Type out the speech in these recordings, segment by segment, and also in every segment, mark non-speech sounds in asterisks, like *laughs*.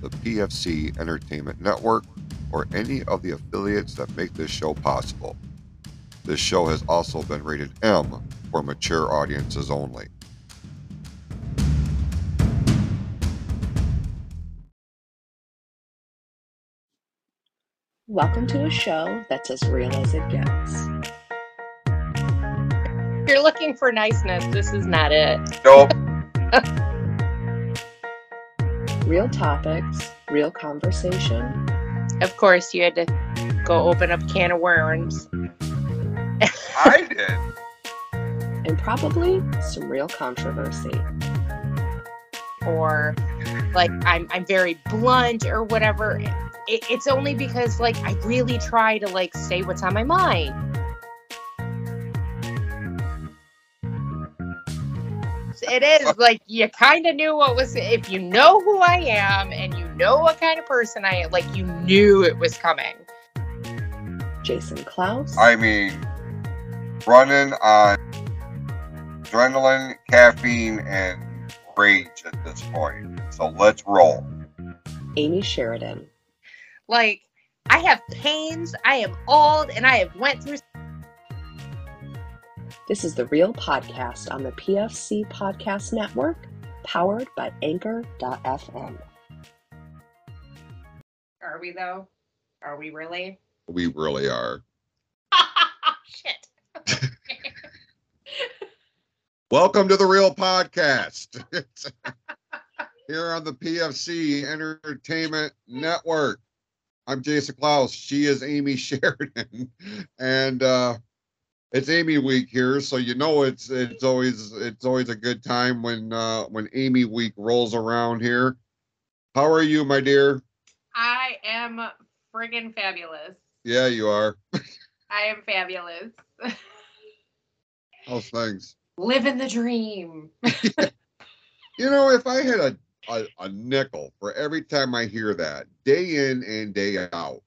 the PFC Entertainment Network or any of the affiliates that make this show possible. This show has also been rated M for mature audiences only. Welcome to a show that's as real as it gets. If you're looking for niceness, this is not it. Nope. *laughs* Real topics, real conversation. Of course, you had to go open up a can of worms. I *laughs* did. and probably some real controversy. or like I'm I'm very blunt or whatever. It, it's only because like I really try to like say what's on my mind. It is like you kind of knew what was if you know who I am and you know what kind of person I am, like you knew it was coming. Jason Klaus, I mean, running on adrenaline, caffeine, and rage at this point. So let's roll. Amy Sheridan, Like I have pains, I am old, and I have went through This is the Real Podcast on the PFC Podcast Network, powered by Anchor.fm. Are we though? Are we really? We really are. *laughs* Shit. *laughs* Welcome to the Real Podcast. *laughs* Here on the PFC Entertainment Network. I'm Jason Klaus. She is Amy Sheridan. And uh it's Amy week here, so you know it's it's always it's always a good time when uh when Amy week rolls around here. How are you, my dear? I am friggin' fabulous. Yeah, you are. *laughs* I am fabulous. How's things? Living the dream. *laughs* You know, if I had a, a, a nickel for every time I hear that day in and day out,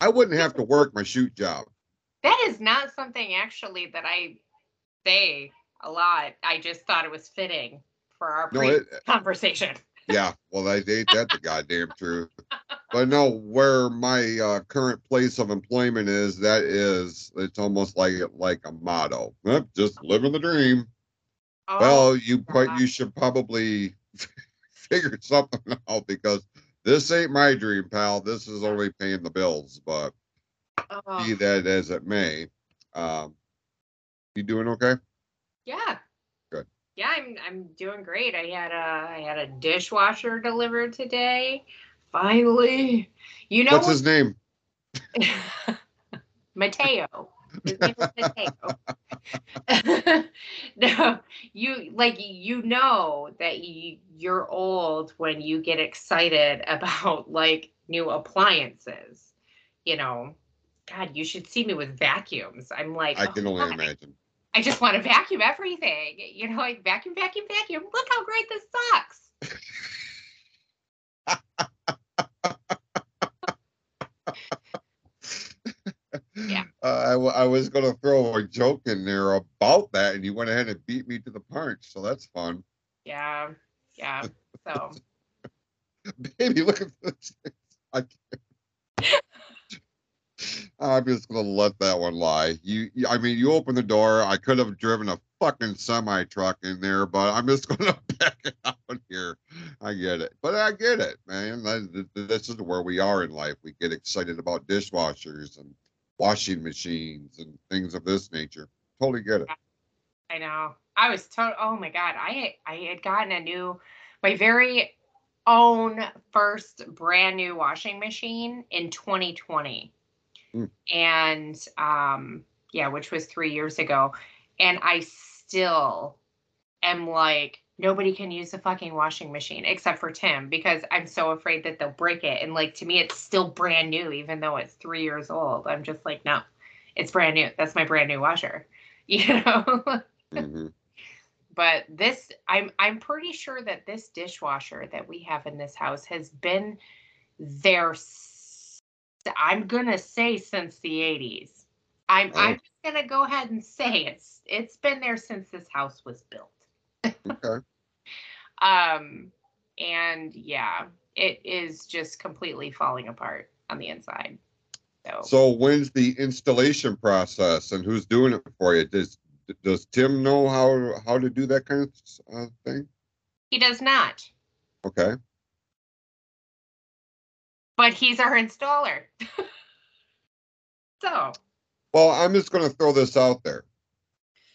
I wouldn't have to work my shoot job. That is not something actually that I say a lot. I just thought it was fitting for our No, it, *laughs* conversation. yeah, well, I ain't that the goddamn truth. But no, where my uh, current place of employment is, that is, it's almost like like a motto. Just living the dream. Oh, well, you but you should probably *laughs* figure something *laughs* out because this ain't my dream, pal. This is only paying the bills, but. Oh, be that as it may. Um, you doing okay? yeah. Good. Yeah, I'm I'm doing great. I had a I had a dishwasher delivered today. Finally. You know What's what his name? *laughs* Mateo. His name is Mateo. *laughs* no, you like you know that you, you're old when you get excited *laughs* about like new appliances. You know, God, you should see me with vacuums. I'm like, I "Oh, can only God, imagine. I just want to vacuum everything. You know, like vacuum, vacuum, vacuum. Look how great this sucks. Yeah. *laughs* Uh, I, w- I was going to throw a joke in there about that, and you went ahead and beat me to the punch. So that's fun. Yeah, yeah. So *laughs* Baby, look at this. I can't. I'm just gonna let that one lie. You, I mean, you opened the door. I could have driven a fucking semi truck in there, but I'm just *laughs* gonna back it out here. I get it, but I get it, man. This is where we are in life. We get excited about dishwashers and washing machines and things of this nature. Totally get it. I know. I was to- oh my god, I I had gotten a new my very own first brand new washing machine in 2020. Mm. And um yeah, which was 3 years ago, and I still am like nobody can use the fucking washing machine except for Tim because I'm so afraid that they'll break it. And like to me, it's still brand new, even though it's three years old. I'm just like, no, it's brand new. That's my brand new washer, *laughs* you know. hmm but this, I'm I'm pretty sure that this dishwasher that we have in this house has been there. I'm gonna say since the 80s. I'm Oh. I'm just gonna go ahead and say it's it's been there since this house was built. Okay. Um, and yeah, it is just completely falling apart on the inside. So, So when's the installation process and who's doing it for you? Does does Tim know how how to do that kind of uh, thing? he does not, Okay. But he's our installer. *laughs* so, Well, I'm just going to throw this out there.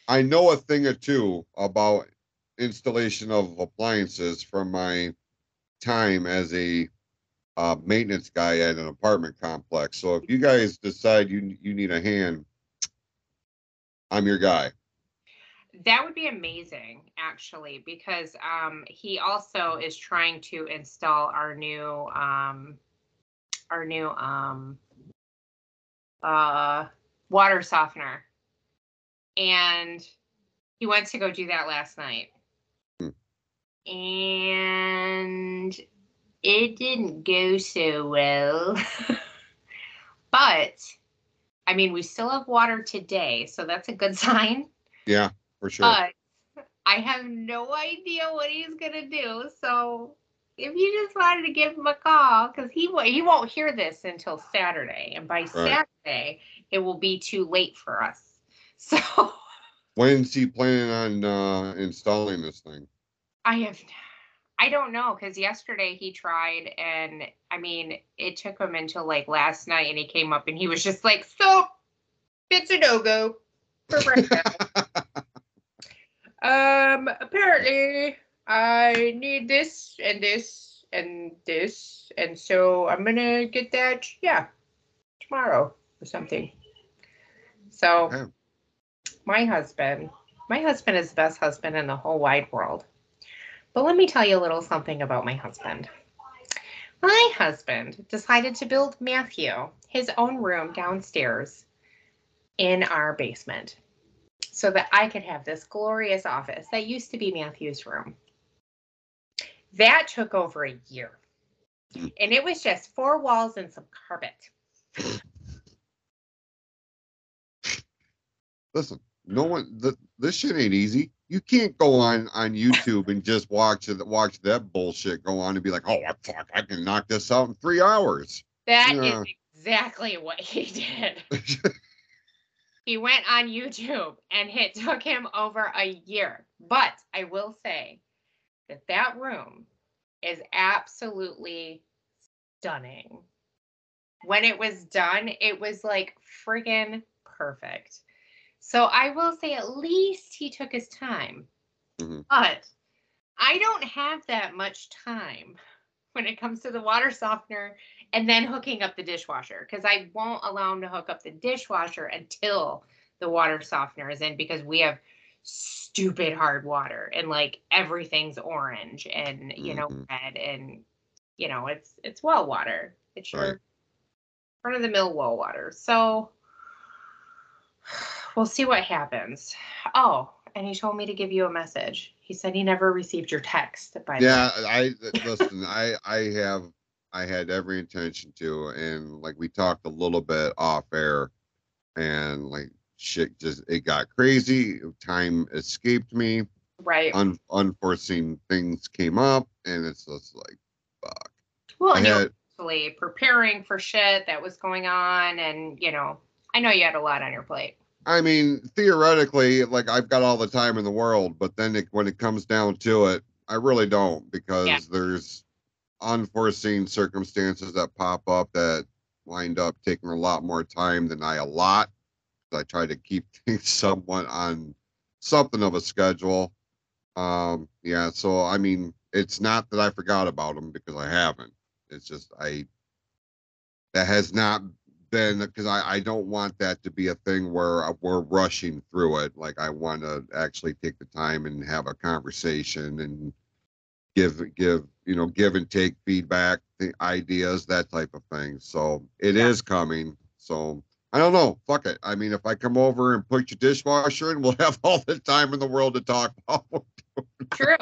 I know a thing or two about installation of appliances from my time as a uh, maintenance guy at an apartment complex. So if you guys decide you you need a hand, I'm your guy. that would be amazing actually because um he also is trying to install our new um our new um uh water softener and he went to go do that last night Hmm. and it didn't go so well *laughs* but i mean we still have water today so that's a good *laughs* sign Yeah, for sure. but I have no idea what he's gonna do. So if you just wanted to give him a call, because he wo- he won't hear this until Saturday, and by Saturday it will be too late for us. *laughs* So When's he planning on uh, installing this thing? I have. I don't know because yesterday he tried and I mean it took him until like last night and he came up and he was just like so it's a no go for breakfast. *laughs* Um, apparently I need this and this and this, and so I'm gonna get that, yeah, tomorrow or something. So, Okay. my husband, my husband is the best husband in the whole wide world. But let me tell you a little something about my husband. My husband decided to build Matthew his own room downstairs in our basement so that I could have this glorious office that used to be Matthew's room. That took over a year. Mm. And it was just four walls and some carpet. Listen, no one. The, this shit ain't easy. You can't go on on YouTube and just watch it, watch that bullshit go on and be like, oh fuck, I can knock this out in three hours. That is Yeah. exactly what he *laughs* did. *laughs* he went on YouTube and it took him over a year. But I will say that that room is absolutely stunning. When it was done, it was like friggin' perfect. So I will say at least he took his time. Mhm. But I don't have that much time when it comes to the water softener and then hooking up the dishwasher because I won't allow him to hook up the dishwasher until the water softener is in because we have stupid hard water and like everything's orange and you know Mhm. red and you know it's it's well water. It's your Right. front of the mill well water. So we'll see what happens. Oh, and he told me to give you a message. He said he never received your text. By the yeah, I listen. I I have I had every intention to, and like we talked a little bit off air, and like shit just it got crazy. Time escaped me. right. Un, unforeseen things came up, and it's just like fuck. Well, I and you had actually preparing for shit that was going on, and you know, I know you had a lot on your plate. I mean, theoretically, like I've got all the time in the world, but then it, when it comes down to it, I really don't because Yeah. there's unforeseen circumstances that pop up that wind up taking a lot more time than I allot. I try to keep *laughs* things somewhat on something of a schedule. Um, yeah, so I mean, it's not that I forgot about them because I haven't. It's just I that has not been because I, I don't want that to be a thing where uh, we're rushing through it. Like I want to actually take the time and have a conversation and give give you know give and take feedback, the ideas, that type of thing. So it Yeah. is coming. So I don't know. Fuck it. I mean, if I come over and put your dishwasher in, we'll *laughs* have all the time in the world to talk about. True.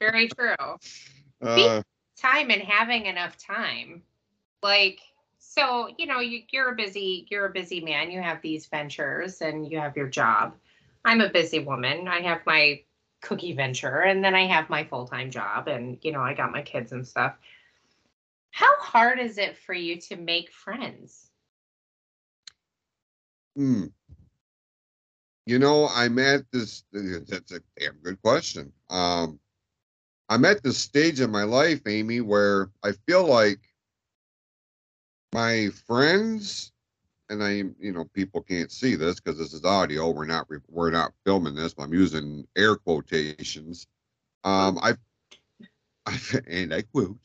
Very true. Uh, Time and having enough time. Like, so, you know, you, you're a busy, you're a busy man. You have these ventures and you have your job. I'm a busy woman. I have my cookie venture and then I have my full-time job and, you know, I got my kids and stuff. How hard is it for you to make friends? Hmm. You know, I'm at this. That's a damn good question. Um, I'm at this stage in my life, Amy, where I feel like my friends, and I, you know, people can't see this because this is audio. We're not, we're not filming this. But I'm using air quotations. Um, I, I, *laughs* and I quote.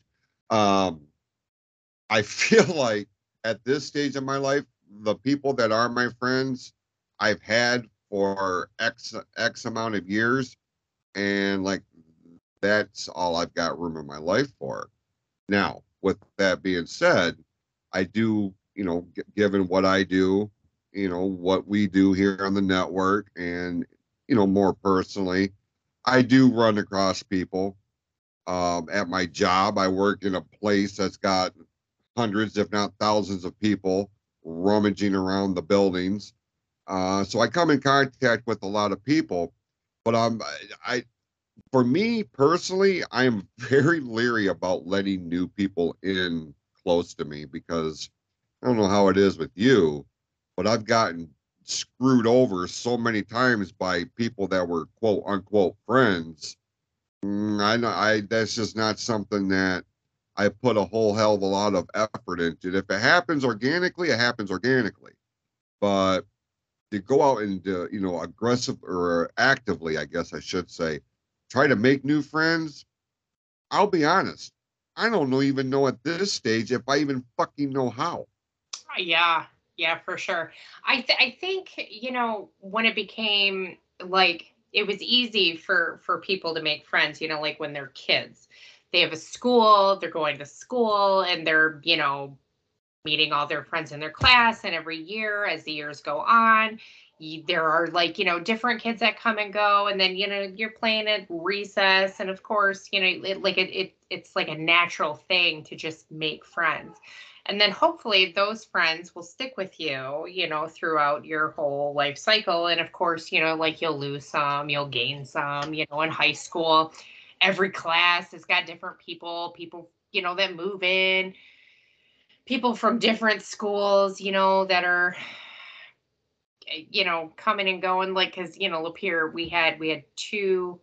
Um, I *laughs* feel like at this stage of my life, the people that are my friends, I've had for X X amount of years, and like that's all I've got room in my life for. Now, with that being said, I do, you know, g- given what I do, you know, what we do here on the network, and you know, more personally, I do run across people. Um, at my job, I work in a place that's got hundreds, if not thousands, of people rummaging around the buildings. Uh, so I come in contact with a lot of people, but um, I, for me personally, I am *laughs* very leery about letting new people in close to me because I don't know how it is with you, but I've gotten screwed over so many times by people that were quote unquote friends. Mm, I know I that's just not something that I put a whole hell of a lot of effort into it. If it happens organically, it happens organically. But to go out and uh, you know aggressive or actively, I guess I should say, try to make new friends. I'll be honest, I don't know even know at this stage if I even fucking know how. Yeah, yeah, for sure. I th- I think you know when it became like it was easy for for people to make friends. You know, like when they're kids, they have a school, they're going to school, and they're you know meeting all their friends in their class. And every year, as the years go on, you, there are like you know different kids that come and go, and then you know you're playing at recess, and of course you know it, like it, it it's like a natural thing to just make friends and then hopefully those friends will stick with you you know throughout your whole life cycle and of course you know like you'll lose some you'll gain some you know in high school every class has got different people people you know that move in people from different schools you know that are eh, you know coming and going like because you know lapeer we had we had two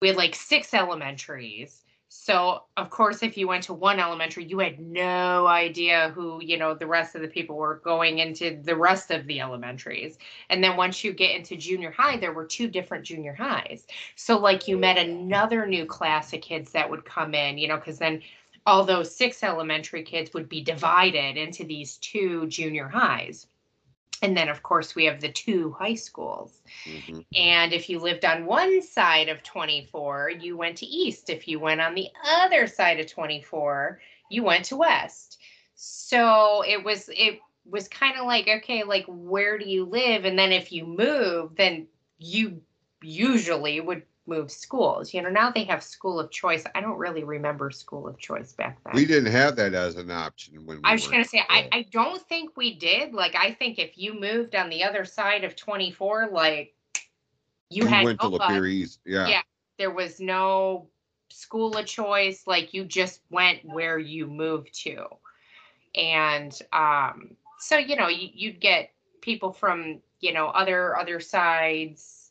we had like six elementaries so of course, if you went to one elementary, you had no idea who, you know, the rest of the people were going into the rest of the elementaries. And then once you get into junior high, there were two different junior highs. So like you met another new class of kids that would come in, you know, because then all those six elementary kids would be divided into these two junior highs. And then, of course, we have the two high schools. Mhm. And if you lived on one side of 24, you went to east. If you went on the other side of 24, you went to west. So it was it was kind of like okay, like where do you live? And then if you move, then you usually would move schools. You know, now they have school of choice. I don't really remember school of choice back then. We didn't have that as an option when we I was were gonna say, I. I don't think we did. Like, I think if you moved on the other side of 24, like you We had went to no Lapeer. East. Yeah. Yeah. there was no school of choice. Like you just went where you moved to. And um, so, you know, you, you'd get people from, you know, other other sides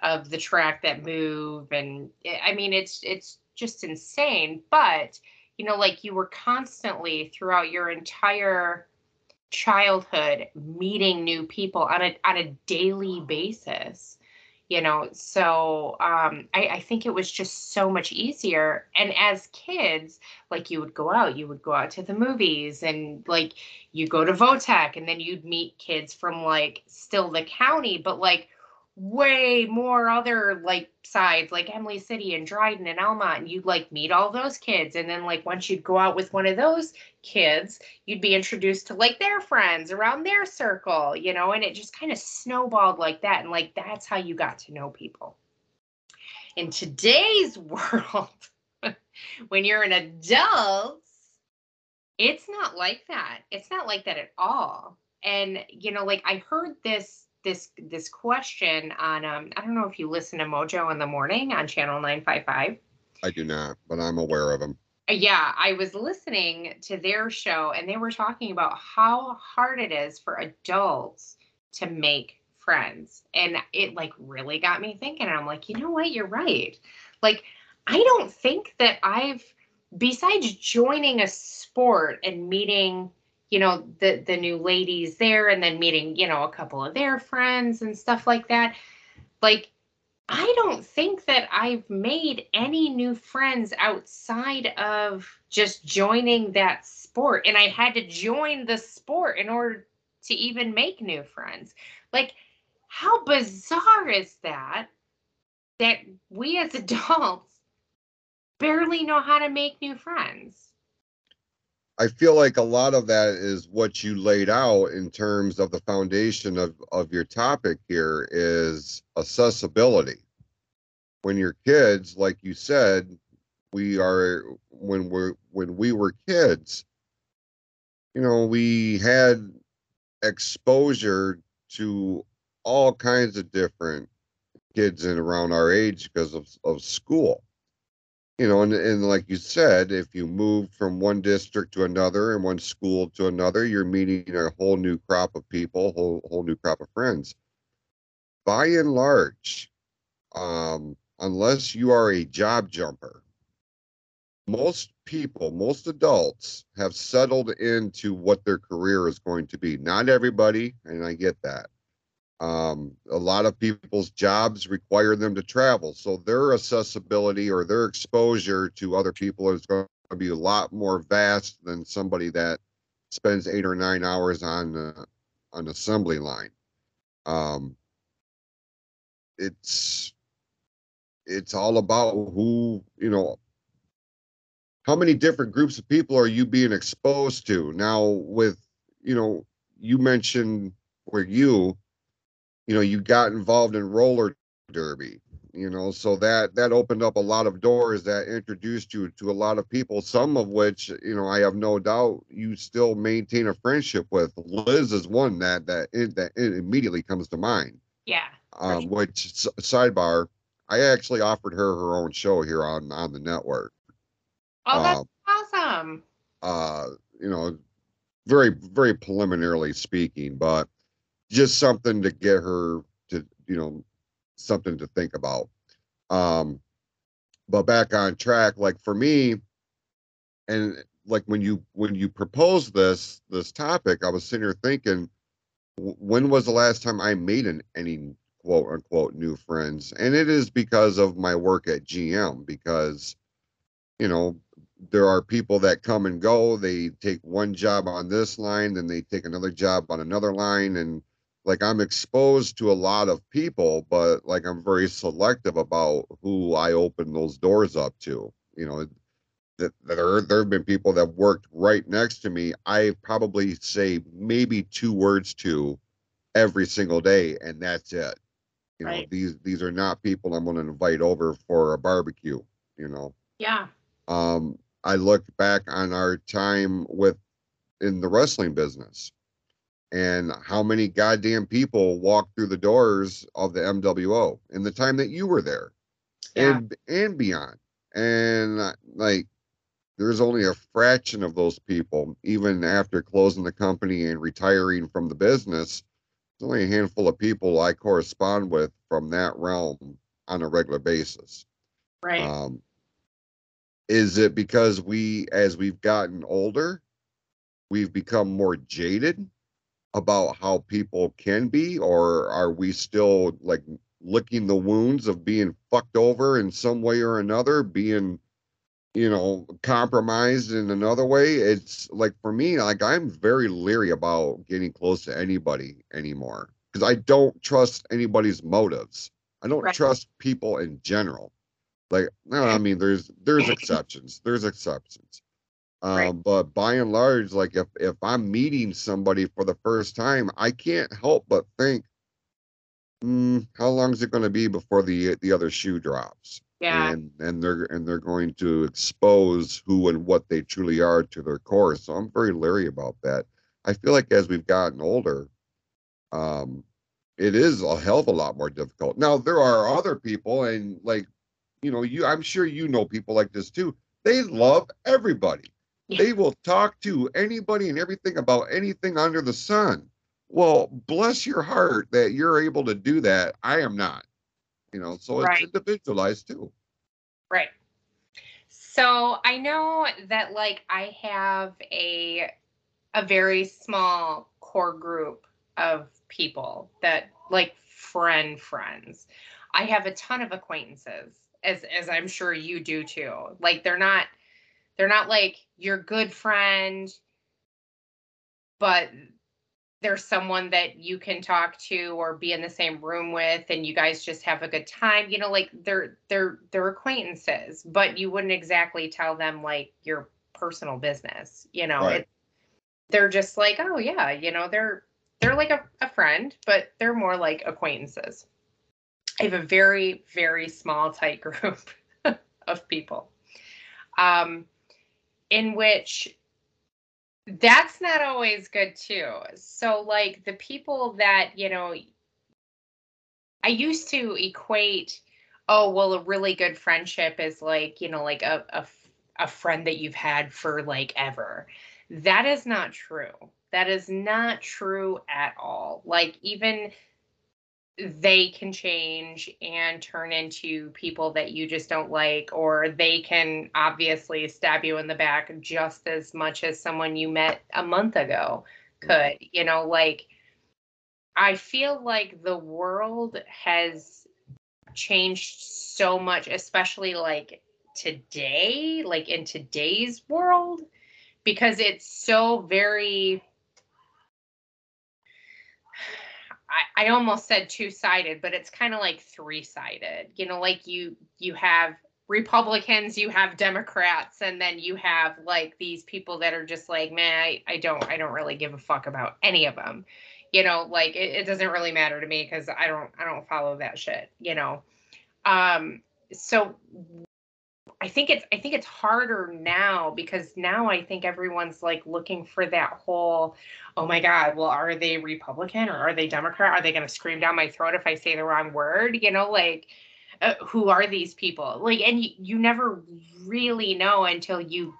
of the track that move. And eh, I mean, it's it's just insane. But, you know, like you were constantly throughout your entire childhood meeting new people on a on a daily basis you know so um, I, I think it was just so much easier and as kids like you would go out you would go out to the movies and like you go to votech and then you'd meet kids from like still the county but like way more other like sides like Imlay City and Dryden and Almont and you'd like meet all those kids. And then like once you'd go out with one of those kids you'd be introduced to like their friends around their circle you know and it just kind of snowballed like that. And like that's how you got to know people. In today's *laughs* world when you're an adult it's not like that. It's not like that at all. And you know like I heard this this this question on um I don't know if you listen to Mojo in the morning on channel 955. I do not, but I'm aware of them. Uh, yeah, I was listening to their show and they were talking about how hard it is for adults to make friends. And it like really got me thinking. I'm like, you know what? You're right. Like, I don't think that I've besides joining a sport and meeting you know the the new ladies there and then meeting you know a couple of their friends and stuff like that. Like i don't think that i've made any new friends outside of just joining that sport. And i had to join the sport in order to even make new friends. Like how bizarre is that that we as *laughs* adults barely know how to make new friends I feel like a lot of that is what you laid out in terms of the foundation of, of your topic here is accessibility. When you're kids, like you said, we are when we're when we were kids, you know, we had exposure to all kinds of different kids in around our age because of, of school you know, and, and like you said, if you move from one district to another and one school to another, you're meeting a whole new crop of people, whole whole new crop of friends. By and large, um, unless you are a job jumper, most people, most adults have settled into what their career is going to be. Not everybody, and I get that. Um, a lot of people's jobs require them to travel, so their accessibility or their exposure to other people is going to be a lot more vast than somebody that spends eight or nine hours on uh, an assembly line. Um, it's it's all about who you know how many different groups of people are you being exposed to now with you know you mentioned where you you know you got involved in roller derby you know so that that opened up a lot of doors that introduced you to a lot of people some of which you know i have no doubt you still maintain a friendship with. Liz is one that that that immediately comes to mind. Yeah um sure. which sidebar i actually offered her her own show here on on the network. Oh that's um, awesome. uh you know very very preliminarily speaking but just something to get her to you know something to think about. Um but back on track like for me and like when you when you proposed this this topic i was sitting here thinking when was the last time i made an, any quote unquote new friends? And it is because of my work at gm because you know there are people that come and go. They take one job on this line then they take another job on another line and like I'm exposed to a lot of people, but like I'm very selective about who I open those doors up to. You know, that there there have been people that worked right next to me. I probably say maybe two words to every single day, and that's it. You know, right. these these are not people I'm going to invite over for a barbecue. You know. Yeah. Um, I look back on our time with in the wrestling business and how many goddamn people walked through the doors of the MWO in the time that you were there yeah. and and beyond. And uh, like there's only a fraction of those people even after closing the company and retiring from the business. There's only a handful of people I correspond with from that realm on a regular basis. Right. Um, is it because we as we've gotten older, we've become more jaded? About how people can be or are we still like licking the wounds of being fucked over in some way or another, being you know compromised in another way. It's like for me, like I'm very leery about getting close to anybody anymore because I don't trust anybody's motives. I don't Right. trust people in general. Like, no, I mean, there's there's *laughs* exceptions. There's exceptions. Um, Right. but by and large, like if if I'm meeting somebody for the first time, I can't help but think, mm, how long is it going to be before the the other shoe drops? Yeah. And and they're and they're going to expose who and what they truly are to their core. So I'm very leery about that. I feel like as we've gotten older, um, it is a hell of a lot more difficult. Now there are other people, and like, you know, you I'm sure you know people like this too. They love everybody. Yeah. They will talk to anybody and everything about anything under the sun. Well, bless your heart that you're able to do that. I am not. You know, so it's individualized too. Right. So I know that like I have a a very small core group of people that like friend friends. I have a ton of acquaintances as as I'm sure you do too. Like they're not they're not like your good friend but there's someone that you can talk to or be in the same room with and you guys just have a good time you know like they're they're they're acquaintances but you wouldn't exactly tell them like your personal business you know? Right. it, they're just like oh yeah you know they're they're like a, a friend but they're more like acquaintances. I have a very very small tight *laughs* group of people. Um in which that's not always good too. So like the people that, you know, I used to equate, oh, well, a really good friendship is like, you know, like a a, a friend that you've had for like ever. That is not true. That is not true at all. Like even they can change and turn into people that you just don't like, or they can obviously stab you in the back just as much as someone you met a month ago could. You know, like I feel like the world has changed so much, especially like today, like in today's world, because it's so very I, I almost said two-sided, but it's kind of like three-sided. You know, like you you have Republicans, you have Democrats, and then you have like these people that are just like, man, I, I don't I don't really give a fuck about any of them. You know, like it, it doesn't really matter to me because I don't I don't follow that shit, you know. Um so I think it's I think it's harder now because now I think everyone's like looking for that whole oh my god well are they republican or are they democrat? Are they going to scream down my throat if i say the wrong word? You know like uh, who are these people? Like and you, you never really know until you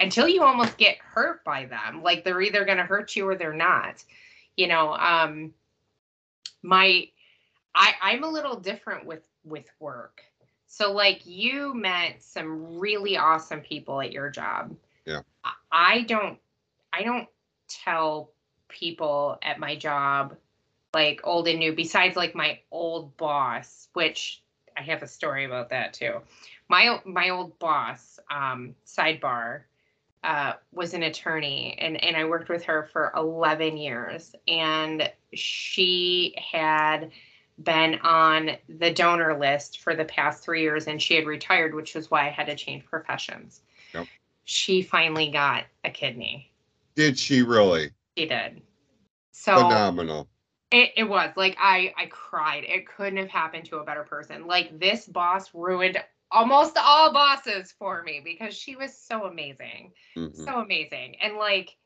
until you almost get hurt by them. Like they're either going to hurt you or they're not. You know um my i i'm a little different with with work so like you met some really awesome people at your job Yeah. I- don't i don't tell people at my job like old and new besides like my old boss which i have a story about that too my my old boss um sidebar uh was an attorney and and i worked with her for 11 years and she had been on the donor list for the past three years and she had retired which was why i had to change professions Yep. she finally got a kidney Did she really? she did. So Phenomenal. it, it was like I I cried. It couldn't have happened to a better person. Like this boss ruined almost all bosses for me because she was so amazing. Mhm. So amazing. And like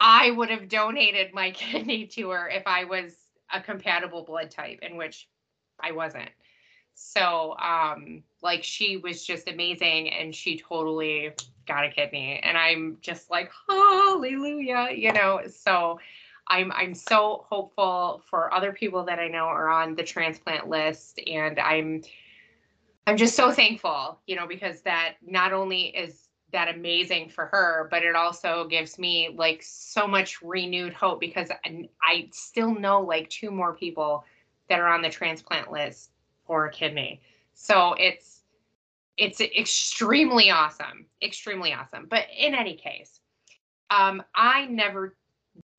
I would have donated my *laughs* kidney to her if I was a compatible blood type, in which I wasn't. So um like she was just amazing and she totally got a kidney and I'm just like hallelujah, you know. So I'm I'm so hopeful for other people that I know are on the transplant list and I'm I'm just so thankful, you know, because that not only is that amazing for her, but it also gives me like so much renewed hope because I, still know like two more people that are on the transplant list for a kidney. So it's it's extremely awesome, extremely awesome. But in any case, um, I never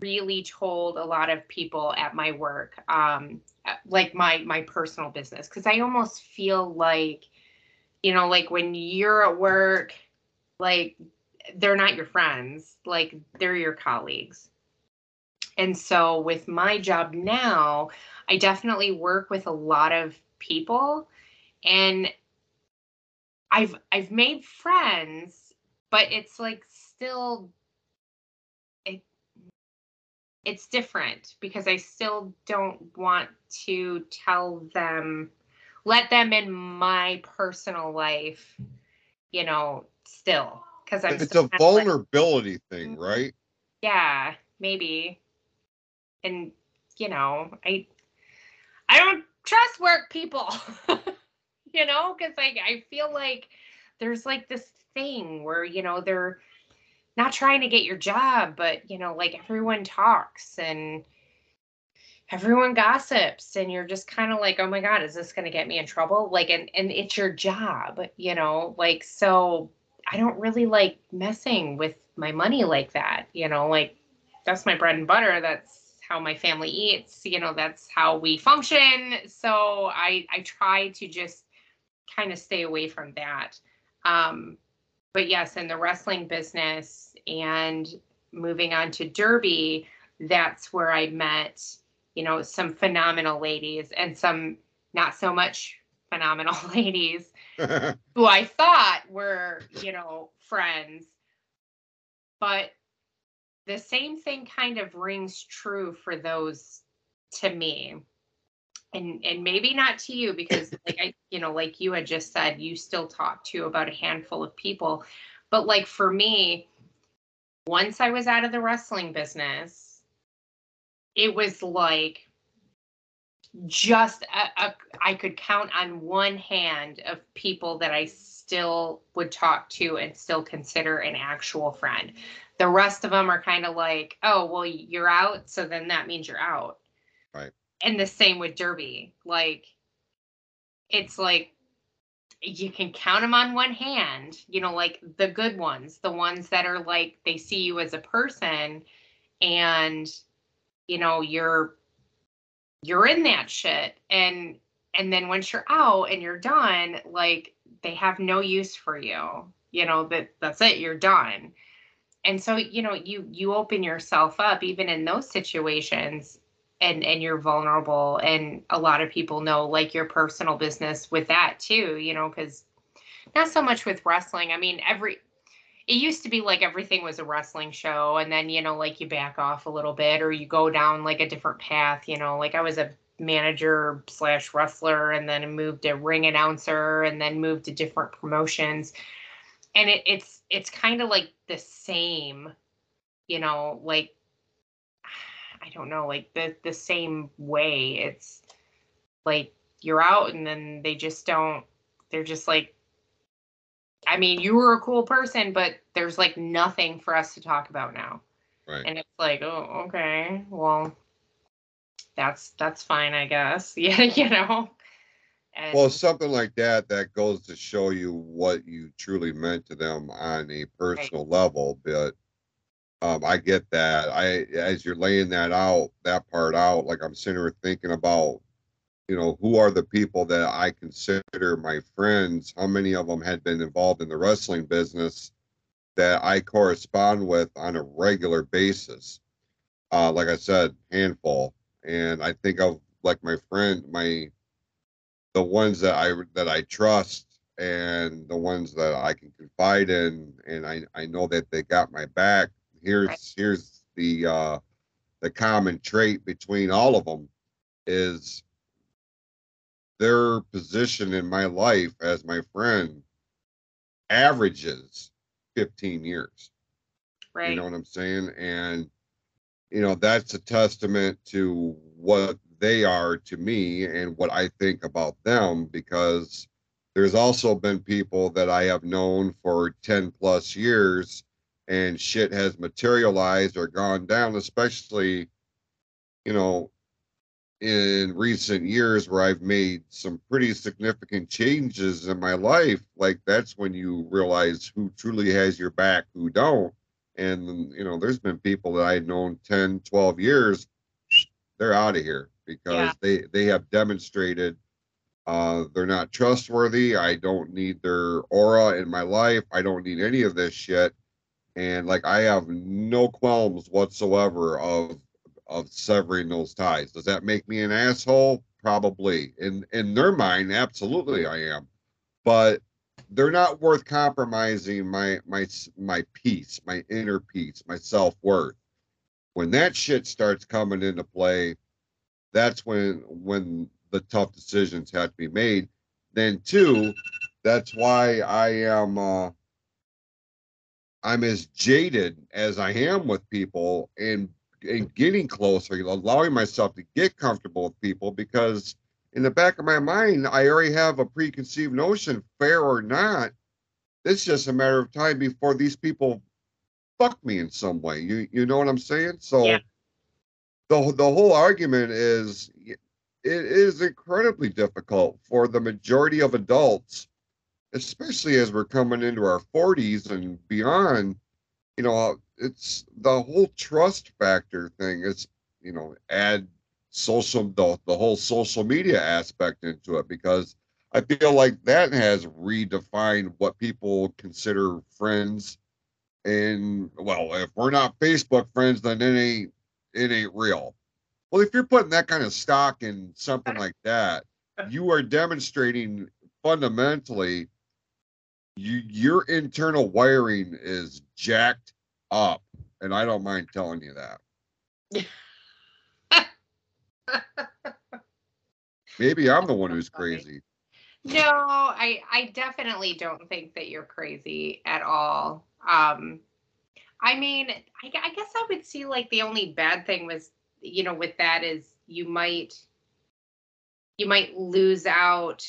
really told a lot of people at my work, um, like my my personal business, because I almost feel like, you know, like when you're at work, like they're not your friends, like they're your colleagues. And so with my job now, I definitely work with a lot of people and I've I've made friends, but it's like still it it's different because I still don't want to tell them let them in my personal life, you know, still because I'm It's a of like- vulnerability thing, mm-hmm. right? yeah, maybe. And you know, I I don't trust work people. *laughs* you know, cuz like I feel like there's like this thing where, you know, they're not trying to get your job, but you know, like everyone talks and everyone gossips and you're just kind of like, "Oh my god, is this going to get me in trouble?" Like and and it's your job, you know? Like so I don't really like messing with my money like that, you know, like that's my bread and butter. That's how my family eats, you know, that's how we function. So I I try to just kind of stay away from that. Um but yes, in the wrestling business and moving on to Derby, that's where I met, you know, some phenomenal ladies and some not so much phenomenal *laughs* ladies *laughs* who I thought were, you know, friends. But the same thing kind of rings true for those to me. And and maybe not to you because *laughs* like I, you know, like you had just said, you still talk to about a handful of people. But like for me, once I was out of the wrestling business, it was like just a, a, I could count on one hand of people that I still would talk to and still consider an actual friend. The rest of them are kind of like, oh, well, you're out, so then that means you're out. Right. And the same with Derby. Like, it's like you can count them on one hand, you know, like the good ones, the ones that are like they see you as a person and you know, you're you're in that shit. And and then once you're out and you're done like they have no use for you. You know that that's it you're done. And so you know you you open yourself up even in those situations and and you're vulnerable. And a lot of people know like your personal business with that too you know because not so much with wrestling. I mean every it used to be like everything was a wrestling show and then you know like you back off a little bit or you go down like a different path you know like i was a manager slash wrestler and then moved to ring announcer and then moved to different promotions. And it, it's it's kind of like the same you know like *sighs* i don't know like the the same way. It's like you're out and then they just don't they're just like I mean, you were a cool person, but there's like nothing for us to talk about now. Right. And it's like, oh, okay, well, that's that's fine, I guess. *laughs* Yeah, you know. And Well, something like that that goes to show you what you truly meant to them on a personal level. But um, I get that. I as you're laying that out, that part out, like I'm sitting here thinking about, you know, who are the people that I consider my friends? How many of them had been involved in the wrestling business that I correspond with on a regular basis? Uh, like I said, handful. And I think of like my friend, my the ones that I that I trust and the ones that I can confide in, and I I know that they got my back. Here's here's the uh, the common trait between all of them is their position in my life as my friend averages 15 years. right. You know what I'm saying? And you know, that's a testament to what they are to me and what I think about them because there's also been people that I have known for 10 plus years and shit has materialized or gone down, especially, you know, in recent years where I've made some pretty significant changes in my life, like that's when you realize who truly has your back, who don't. And, you know, there's been people that I've known 10, 12 years, they're out of here because Yeah. they, they have demonstrated uh, they're not trustworthy. I don't need their aura in my life. I don't need any of this shit. And like I have no qualms whatsoever of of severing those ties. Does that make me an asshole? Probably. In in their mind, absolutely I am. But they're not worth compromising my my my peace, my inner peace, my self-worth. When that shit starts coming into play, that's when when the tough decisions have to be made. Then two, that's why I am uh I'm as jaded as I am with people and and getting closer, allowing myself to get comfortable with people because in the back of my mind, I already have a preconceived notion, fair or not. It's just a matter of time before these people fuck me in some way. You you know what I'm saying? So Yeah. the the whole argument is it is incredibly difficult for the majority of adults, especially as we're coming into our 40s and beyond. You know, it's the whole trust factor thing. It's you know, add social the, the whole social media aspect into it because I feel like that has redefined what people consider friends. And well, if we're not Facebook friends, then it ain't it ain't real. Well, if you're putting that kind of stock in something like that, *laughs* you are demonstrating fundamentally you your internal wiring is jacked up. And I don't mind telling you that. *laughs* Maybe I'm the one who's crazy. No, I I definitely don't think that you're crazy at all. Um I mean, I, I guess I would see like the only bad thing was, you know, with that is you might you might lose out.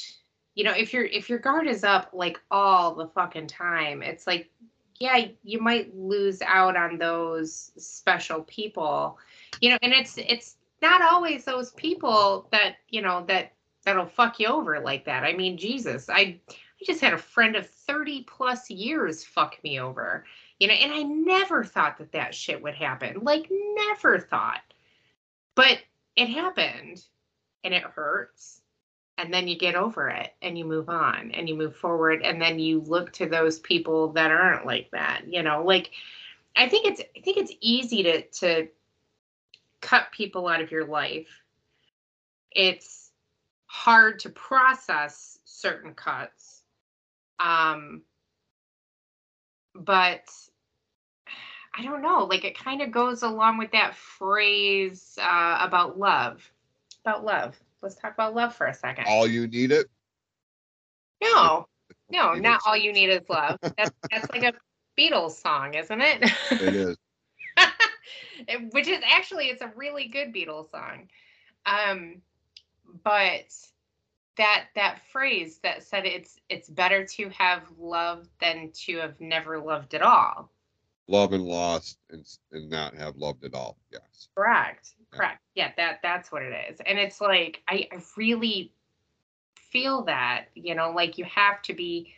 You know, if your if your guard is up like all the fucking time, it's like yeah, you might lose out on those special people. You know, and it's it's not always those people that, you know, that that'll fuck you over like that. I mean, Jesus, I I just had a friend of 30 plus years fuck me over. You know, and I never thought that that shit would happen. Like never thought. But it happened and it hurts. And then you get over it and you move on and you move forward and then you look to those people that aren't like that, you know, like I think it's I think it's easy to to cut people out of your life. It's hard to process certain cuts. Um, but I don't know, like it kind of goes along with that phrase uh, about love. About love. Let's talk about love for a second. All you need it. no, no, not all you need is love. That's that's like a Beatles song, isn't it? It is. *laughs* Which is actually it's a really good Beatles song. Um, but that that phrase that said it's it's better to have loved than to have never loved at all. Love and lost and and not have loved at all. Yes. Correct. Correct. Yeah, that that's what it is. And it's like I, I really feel that, you know, like you have to be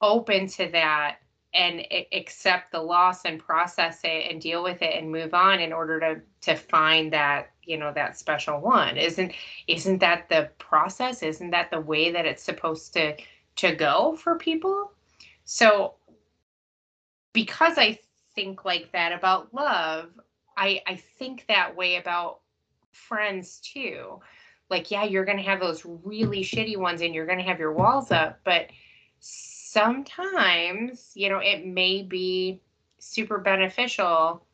open to that and accept the loss and process it and deal with it and move on in order to to find that, you know, that special one. Isn't isn't that the process? Isn't that the way that it's supposed to to go for people? So because I think like that about love, I I think that way about friends too. Like, yeah, you're gonna have those really shitty ones and you're gonna have your walls up, but sometimes, you know, it may be super beneficial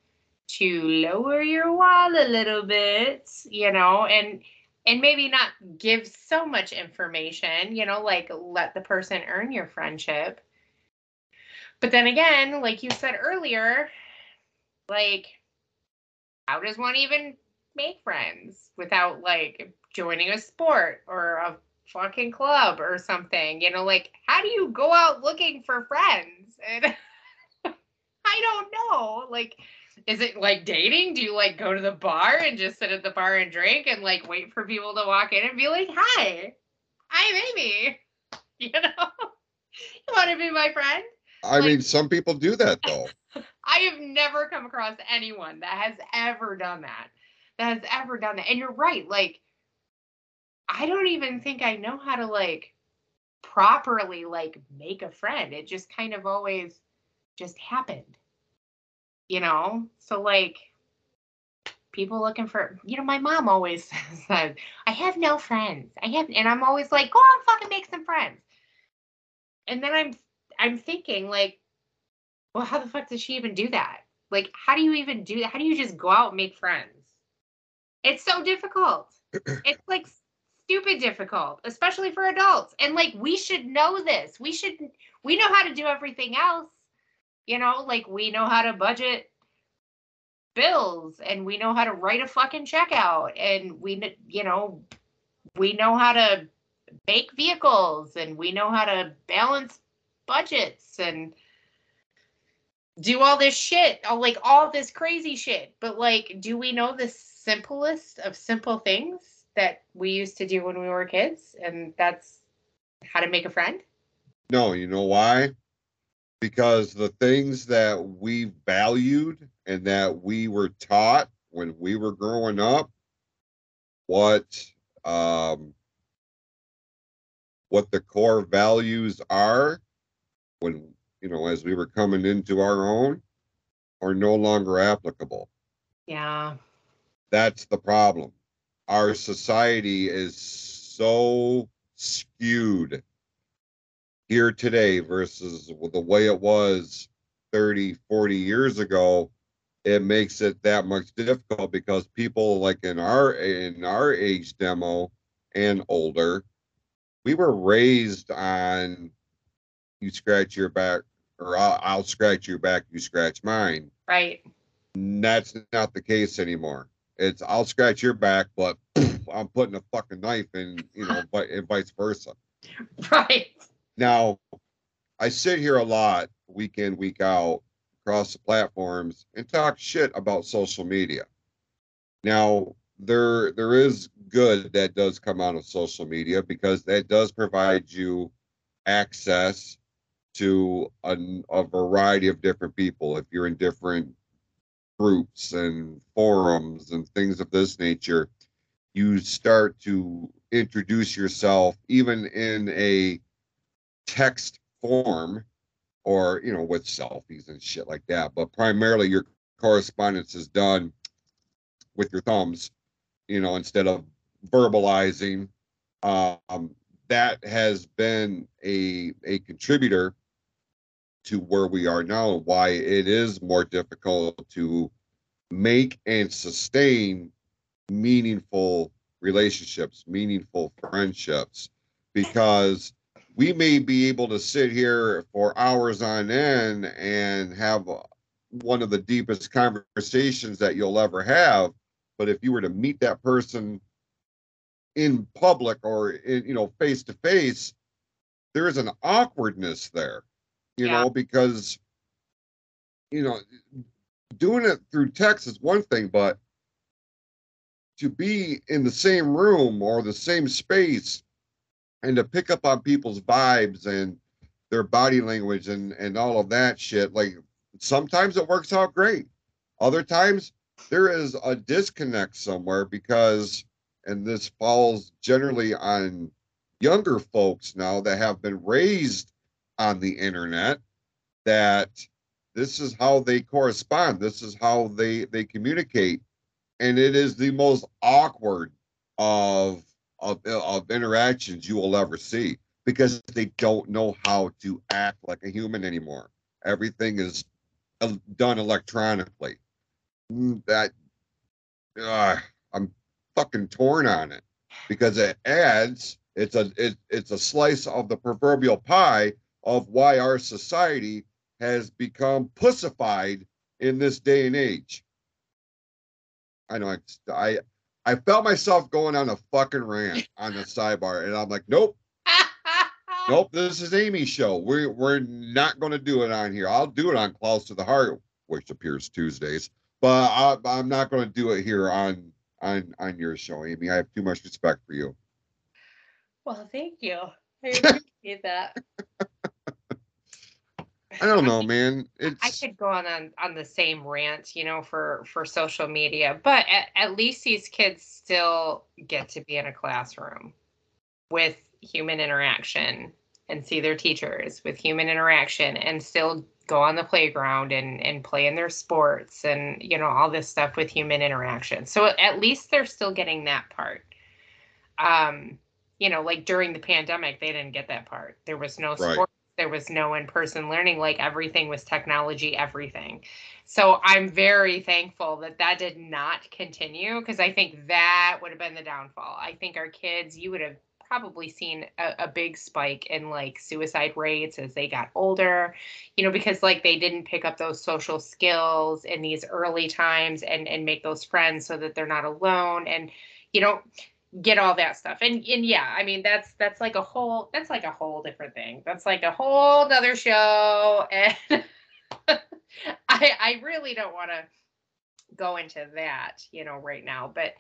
to lower your wall a little bit, you know, and and maybe not give so much information, you know, like let the person earn your friendship. But then again, like you said earlier, like how does one even make friends without like joining a sport or a fucking club or something? You know, like how do you go out looking for friends? And *laughs* I don't know. Like is it like dating? Do you like go to the bar and just sit at the bar and drink and like wait for people to walk in and be like, "Hi, I'm Amy." *laughs* You know, *laughs* you want to be my friend? I Like- mean, some people do that though. I have never come across anyone that has ever done that. That has ever done that. And you're right. Like, I don't even think I know how to like properly like make a friend. It just kind of always just happened. You know? So like people looking for you know, my mom always *laughs* says, I have no friends. I have and I'm always like, go on fucking make some friends. And then I'm I'm thinking like well, how the fuck does she even do that? Like, how do you even do that? How do you just go out and make friends? It's so difficult. *clears throat* it's like stupid difficult, especially for adults. And like, we should know this. We should, we know how to do everything else. You know, like we know how to budget bills and we know how to write a fucking check out and we, you know, we know how to make vehicles and we know how to balance budgets and do all this shit, all like all this crazy shit. But like, do we know the simplest of simple things that we used to do when we were kids? And that's how to make a friend? No, you know why? Because the things that we valued and that we were taught when we were growing up, what um what the core values are when you know as we were coming into our own are no longer applicable. Yeah. That's the problem. Our society is so skewed here today versus the way it was 30, 40 years ago. It makes it that much difficult because people like in our in our age demo and older, we were raised on you scratch your back or I'll, I'll scratch your back, you scratch mine Right. that's not the case anymore. It's I'll scratch your back, but *clears throat* I'm putting a fucking knife in, you know, but and vice versa. *laughs* Right. Now, I sit here a lot, week in, week out, across the platforms, and talk shit about social media. Now, there there is good that does come out of social media because that does provide you access to a, a variety of different people. If you're in different groups and forums and things of this nature, you start to introduce yourself even in a text form or you know with selfies and shit like that but primarily your correspondence is done with your thumbs you know instead of verbalizing um that has been a a contributor to where we are now and why it is more difficult to make and sustain meaningful relationships, meaningful friendships, because we may be able to sit here for hours on end and have one of the deepest conversations that you'll ever have. But if you were to meet that person in public or in, you know, face to face, there is an awkwardness there, you Yeah. know, because, you know, doing it through text is one thing, but to be in the same room or the same space and to pick up on people's vibes and their body language and and all of that shit like sometimes it works out great other times there is a disconnect somewhere because and this falls generally on younger folks now that have been raised on the internet that this is how they correspond this is how they they communicate. And it is the most awkward of of, of interactions you will ever see because they don't know how to act like a human anymore. Everything is uh, done electronically. Mm, that uh, i'm fucking torn on it because it adds it's a it, it's a slice of the proverbial pie of why our society has become pussified in this day and age I know I, I I felt myself going on a fucking rant *laughs* on the sidebar, and I'm like, nope, nope, this is Amy's show. We're we're not going to do it on here. I'll do it on Close to the Heart, which appears Tuesdays. but I, I'm not going to do it here on on on your show, Amy. I have too much respect for you. Well, thank you. *laughs* I appreciate that. I don't know, *laughs* man. It's I could go on, on on the same rant, you know, for for social media, but at, at least these kids still get to be in a classroom with human interaction and see their teachers with human interaction and still go on the playground and and play in their sports and you know all this stuff with human interaction. So at least they're still getting that part. Um, you know, like during the pandemic, they didn't get that part. There was no Right. sport there was no in-person learning like everything was technology everything so i'm very thankful that that did not continue because i think that would have been the downfall i think our kids you would have probably seen a, a big spike in like suicide rates as they got older you know because like they didn't pick up those social skills in these early times and and make those friends so that they're not alone and you know get all that stuff. And and yeah i mean that's that's like a whole that's like a whole different thing. That's like a whole other show. *laughs* And i i really don't want to go into that you know right now. But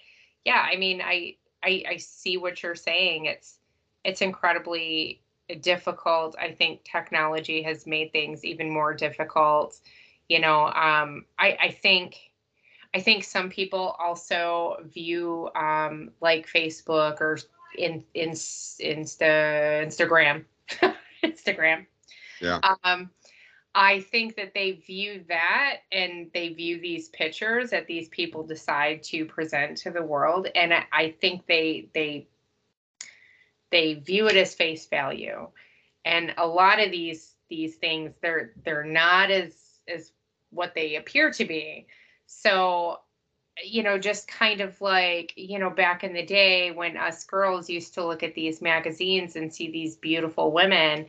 yeah i mean i i i see what you're saying. It's it's incredibly difficult. I think technology has made things even more difficult. You know um i i think I think some people also view um, like Facebook or in, in Insta Instagram *laughs* Instagram. Yeah. Um, I think that they view that and they view these pictures that these people decide to present to the world, and I, I think they they they view it as face value, and a lot of these these things they're they're not as as what they appear to be. So, you know, just kind of like, you know, back in the day when us girls used to look at these magazines and see these beautiful women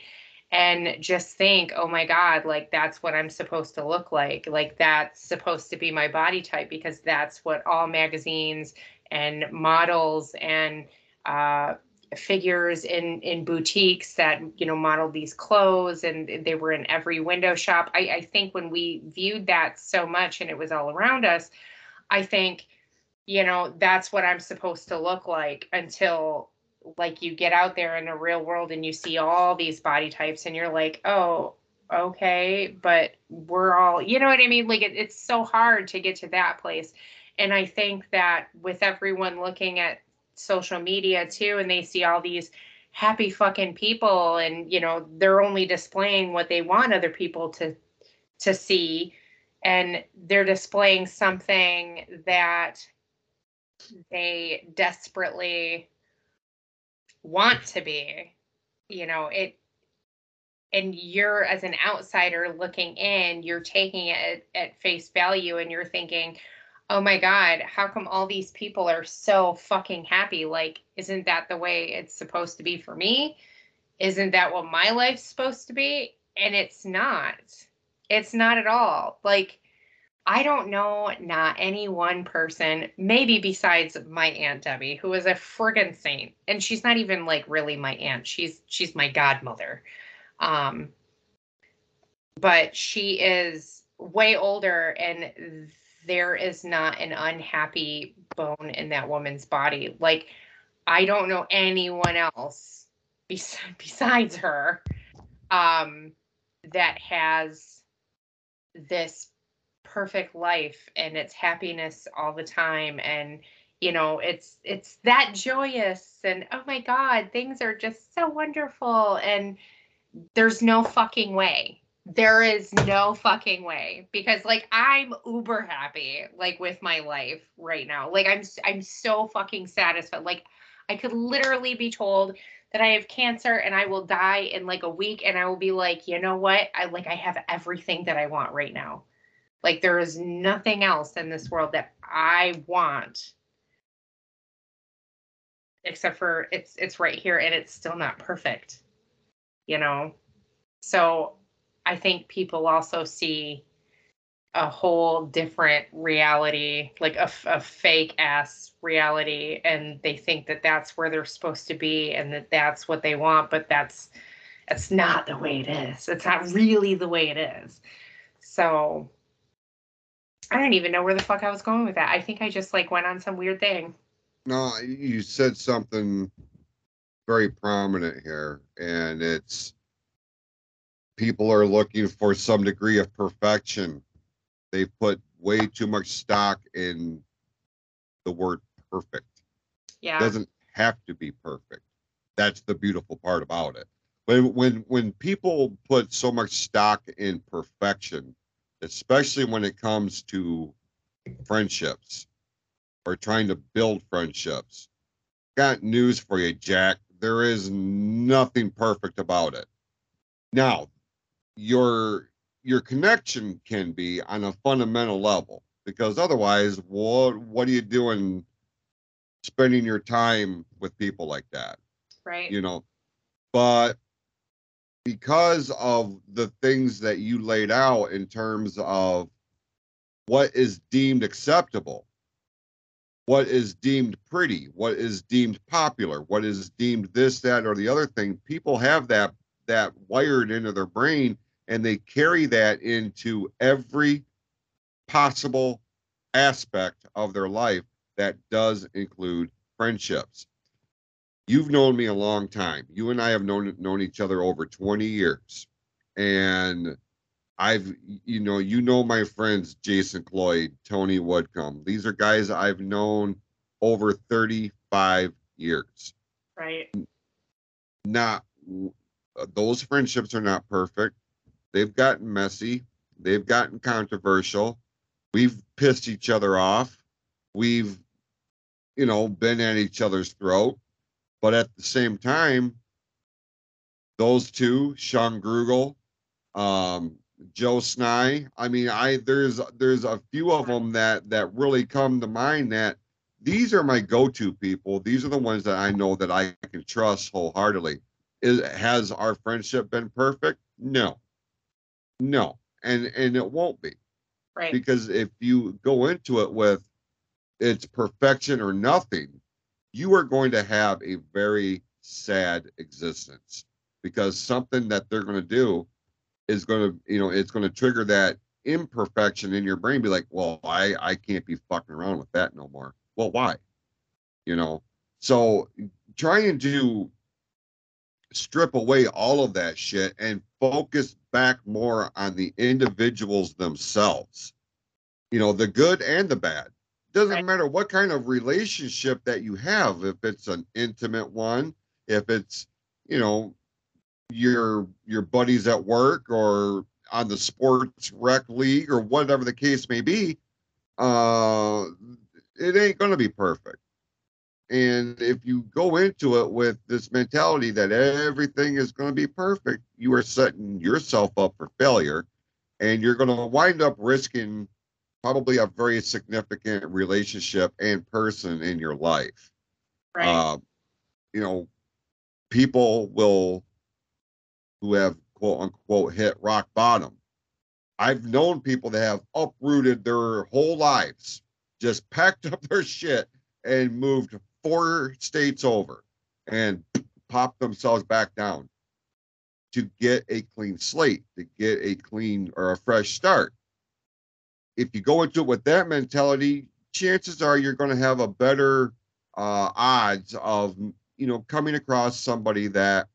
and just think, oh my God, like that's what I'm supposed to look like. Like that's supposed to be my body type because that's what all magazines and models and uh, figures in in boutiques that you know modeled these clothes and they were in every window shop. I, I think when we viewed that so much and it was all around us i think you know that's what i'm supposed to look like until like you get out there in the real world and you see all these body types and you're like oh okay but we're all you know what i mean? Like it, it's so hard to get to that place. And i think that with everyone looking at social media too and they see all these happy fucking people and you know they're only displaying what they want other people to to see. And they're displaying something that they desperately want to be you know it and you're as an outsider looking in you're taking it at, at face value and you're thinking oh my god how come all these people are so fucking happy? Like isn't that the way it's supposed to be for me? Isn't that what my life's supposed to be? And it's not. It's not at all. Like i don't know not any one person maybe besides my aunt debbie who is a friggin saint. And she's not even like really my aunt. She's she's my godmother. Um but she is way older and there is not an unhappy bone in that woman's body. Like, I don't know anyone else bes- *laughs* besides her um, that has this perfect life and it's happiness all the time and you know it's it's that joyous and oh my god things are just so wonderful and there's no fucking way there is no fucking way because like I'm uber happy like with my life right now. Like I'm i'm so fucking satisfied. Like I could literally be told that I have cancer and I will die in like a week and I will be like, "You know what? I like I have everything that I want right now." Like there is nothing else in this world that I want except for it's it's right here and it's still not perfect. You know? So I think people also see a whole different reality, like a fake ass reality, and they think that that's where they're supposed to be and that that's what they want, but that's that's not the way it is. It's not really the way it is. So I don't even know where the fuck I was going with that. I think I just like went on some weird thing. No, you said something very prominent here, and it's people are looking for some degree of perfection. They put way too much stock in the word perfect. Yeah. It doesn't have to be perfect. That's the beautiful part about it. When when when people put so much stock in perfection, especially when it comes to friendships or trying to build friendships, got news for you, Jack. There is nothing perfect about it. Now, your your connection can be on a fundamental level because otherwise, what what are you doing spending your time with people like that? right. you know but because of the things that you laid out in terms of what is deemed acceptable what is deemed pretty what is deemed popular what is deemed this that or the other thing people have that that wired into their brain and they carry that into every possible aspect of their life that does include friendships you've known me a long time. You and I have known known each other over 20 years. And I've you know, you know my friends Jason Cloyd, Tony Woodcomb. These are guys I've known over 35 years. Right. Not those friendships are not perfect. They've gotten messy. They've gotten controversial. We've pissed each other off. We've you know, been at each other's throat. But at the same time, those two, Sean Grugel, um, Joe Sny. I mean, I there's there's a few of them that that really come to mind that these are my go-to people. These are the ones that I know that I can trust wholeheartedly. Is has our friendship been perfect? No. No. And and it won't be. Right. Because if you go into it with it's perfection or nothing, you are going to have a very sad existence because something that they're going to do is going to, you know, it's going to trigger that imperfection in your brain. Be like, well, I I can't be fucking around with that no more. Well, why? You know, so trying to strip away all of that shit and focus back more on the individuals themselves. You know, the good and the bad doesn't Right. matter what kind of relationship that you have if it's an intimate one if it's you know your your buddies at work or on the sports rec league or whatever the case may be uh it ain't going to be perfect and if you go into it with this mentality that everything is going to be perfect you are setting yourself up for failure and you're going to wind up risking probably a very significant relationship and person in your life. Right. Uh, you know, people will who have quote unquote hit rock bottom. I've known people that have uprooted their whole lives, just *laughs* packed up their shit and moved four states over and pop themselves back down to get a clean slate, to get a clean or a fresh start if you go into it with that mentality, chances are you're going to have a better uh, odds of you know coming across somebody that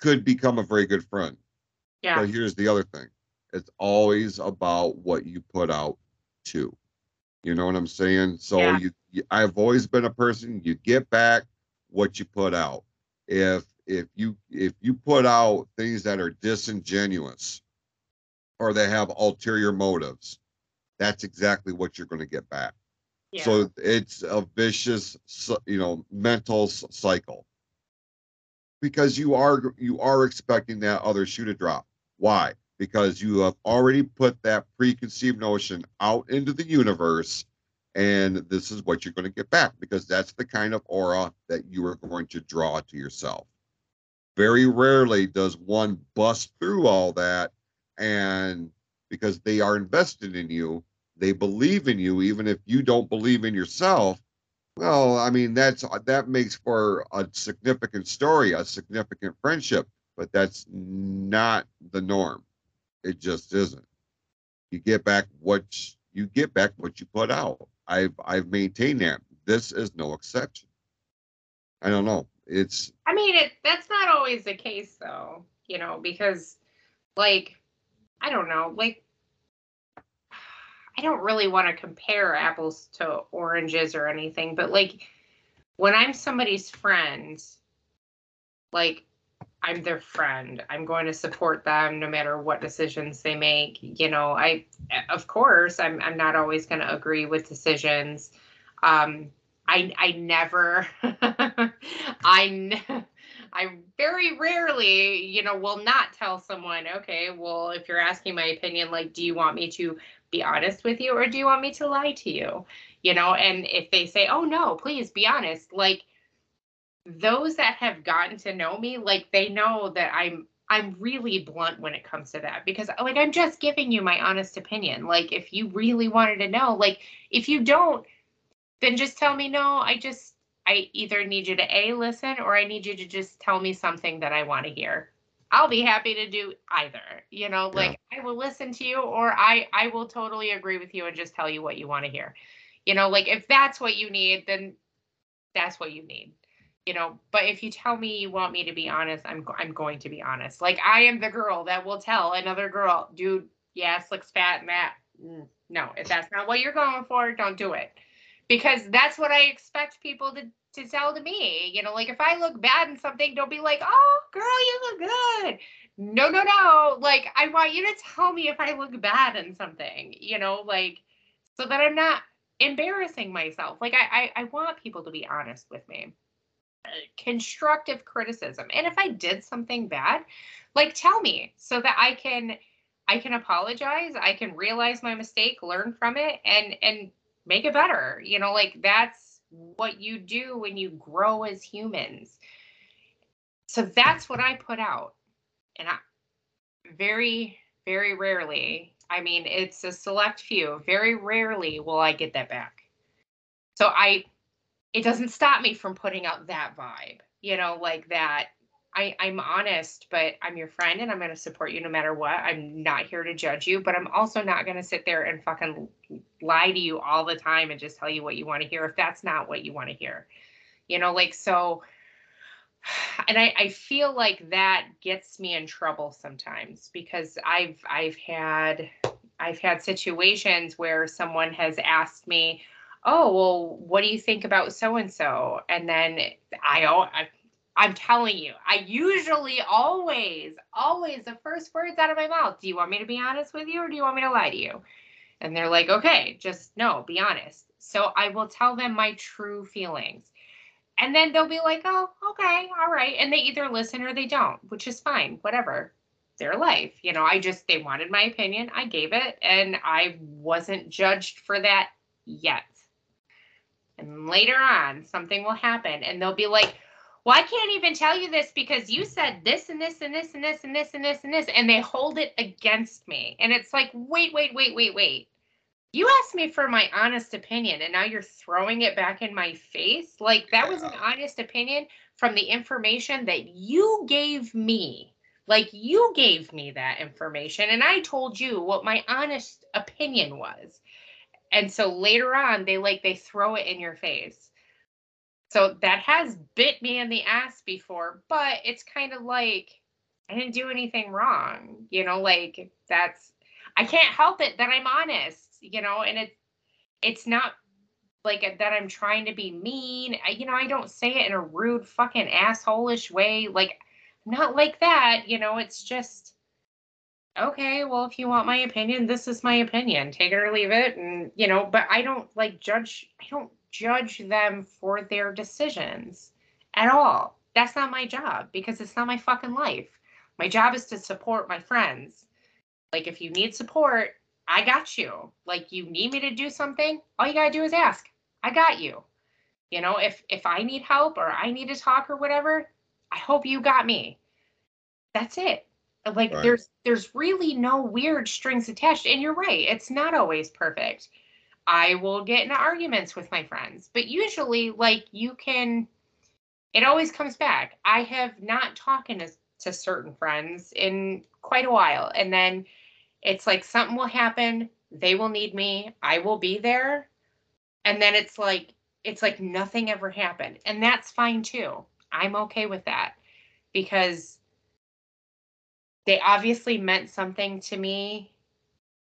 could become a very good friend. yeah. But here's the other thing: it's always about what you put out too. You know what I'm saying? So Yeah. you, you, I've always been a person. You get back what you put out. If if you if you put out things that are disingenuous or they have ulterior motives, that's exactly what you're going to get back. yeah. So it's a vicious, you know, mental cycle because you are you are expecting that other shoe to drop. Why? Because you have already put that preconceived notion out into the universe, and this is what you're going to get back because that's the kind of aura that you are going to draw to yourself. Very rarely does one bust through all that, and because they are invested in you, they believe in you even if you don't believe in yourself well i mean that's that makes for a significant story a significant friendship but that's not the norm it just isn't you get back what you get back what you put out. I've I've maintained that. This is no exception. I don't know. It's I mean, it that's not always the case though, you know, because like I don't know, like I don't really want to compare apples to oranges or anything, but like when I'm somebody's friend, like I'm their friend. I'm going to support them no matter what decisions they make. You know, I of course I'm I'm not always going to agree with decisions. Um I I never *laughs* I I very rarely, you know, will not tell someone, okay, well, if you're asking my opinion, like, do you want me to be honest with you or do you want me to lie to you? You know, and if they say, oh no, please be honest, like those that have gotten to know me, like they know that I'm I'm really blunt when it comes to that because like I'm just giving you my honest opinion. Like if you really wanted to know, like if you don't, then just tell me no, I just I either need you to A listen or I need you to just tell me something that I want to hear. I'll be happy to do either. You know, like yeah. I will listen to you or I I will totally agree with you and just tell you what you want to hear. You know, like if that's what you need, then that's what you need you know but if you tell me you want me to be honest i'm i'm going to be honest. Like i am the girl that will tell another girl dude yes, looks fat and that mm, no if that's not what you're going for don't do it. Because that's what i expect people to to tell to me you know like if i look bad in something don't be like oh girl you look good. No no no. Like i want you to tell me if i look bad in something you know like so that i'm not embarrassing myself. Like i i, I want people to be honest with me constructive criticism. And if I did something bad, like tell me so that I can I can apologize, I can realize my mistake, learn from it and and make it better. You know, like that's what you do when you grow as humans. So that's what I put out. And I very very rarely, I mean, it's a select few, very rarely will I get that back. So I it doesn't stop me from putting out that vibe, you know, like that. I, I'm honest, but I'm your friend and I'm going to support you no matter what. I'm not here to judge you, but I'm also not going to sit there and fucking lie to you all the time and just tell you what you want to hear if that's not what you want to hear. You know, like, so, *sighs* and I, I feel like that gets me in trouble sometimes because I've, I've had, I've had situations where someone has asked me, oh well what do you think about so and so and then I, I i'm telling you i usually always always the first words out of my mouth do you want me to be honest with you or do you want me to lie to you? And they're like okay just no be honest. So i will tell them my true feelings. And then they'll be like oh okay all right. And they either listen or they don't which is fine whatever their life you know i just they wanted my opinion i gave it and i wasn't judged for that yet and later on, something will happen, and they'll be like, well, I can't even tell you this because you said this and this and this and this and this and this and this, and they hold it against me. And it's like, wait, wait, wait, wait, wait. You asked me for my honest opinion, and now you're throwing it back in my face. Like, that was an honest opinion from the information that you gave me. Like, you gave me that information, and I told you what my honest opinion was and so later on they like they throw it in your face. So that has bit me in the ass before but it's kind of like i didn't do anything wrong you know like that's i can't help it that i'm honest you know and it it's not like that i'm trying to be mean I, you know i don't say it in a rude fucking assholeish way like not like that you know it's just okay, well, if you want my opinion, this is my opinion. Take it or leave it. And, you know, but I don't like judge, I don't judge them for their decisions at all. That's not my job because it's not my fucking life. My job is to support my friends. Like, if you need support, I got you. Like, you need me to do something, all you got to do is ask. I got you. You know, if if I need help or I need to talk or whatever, I hope you got me. That's it like right. there's there's really no weird strings attached. And you're right, it's not always perfect. I will get in arguments with my friends, but usually like you can it always comes back. I have not talked to, to certain friends in quite a while. And then It's like something will happen, they will need me, I will be there. And then it's like it's like nothing ever happened. And that's fine too. I'm okay with that because they obviously meant something to me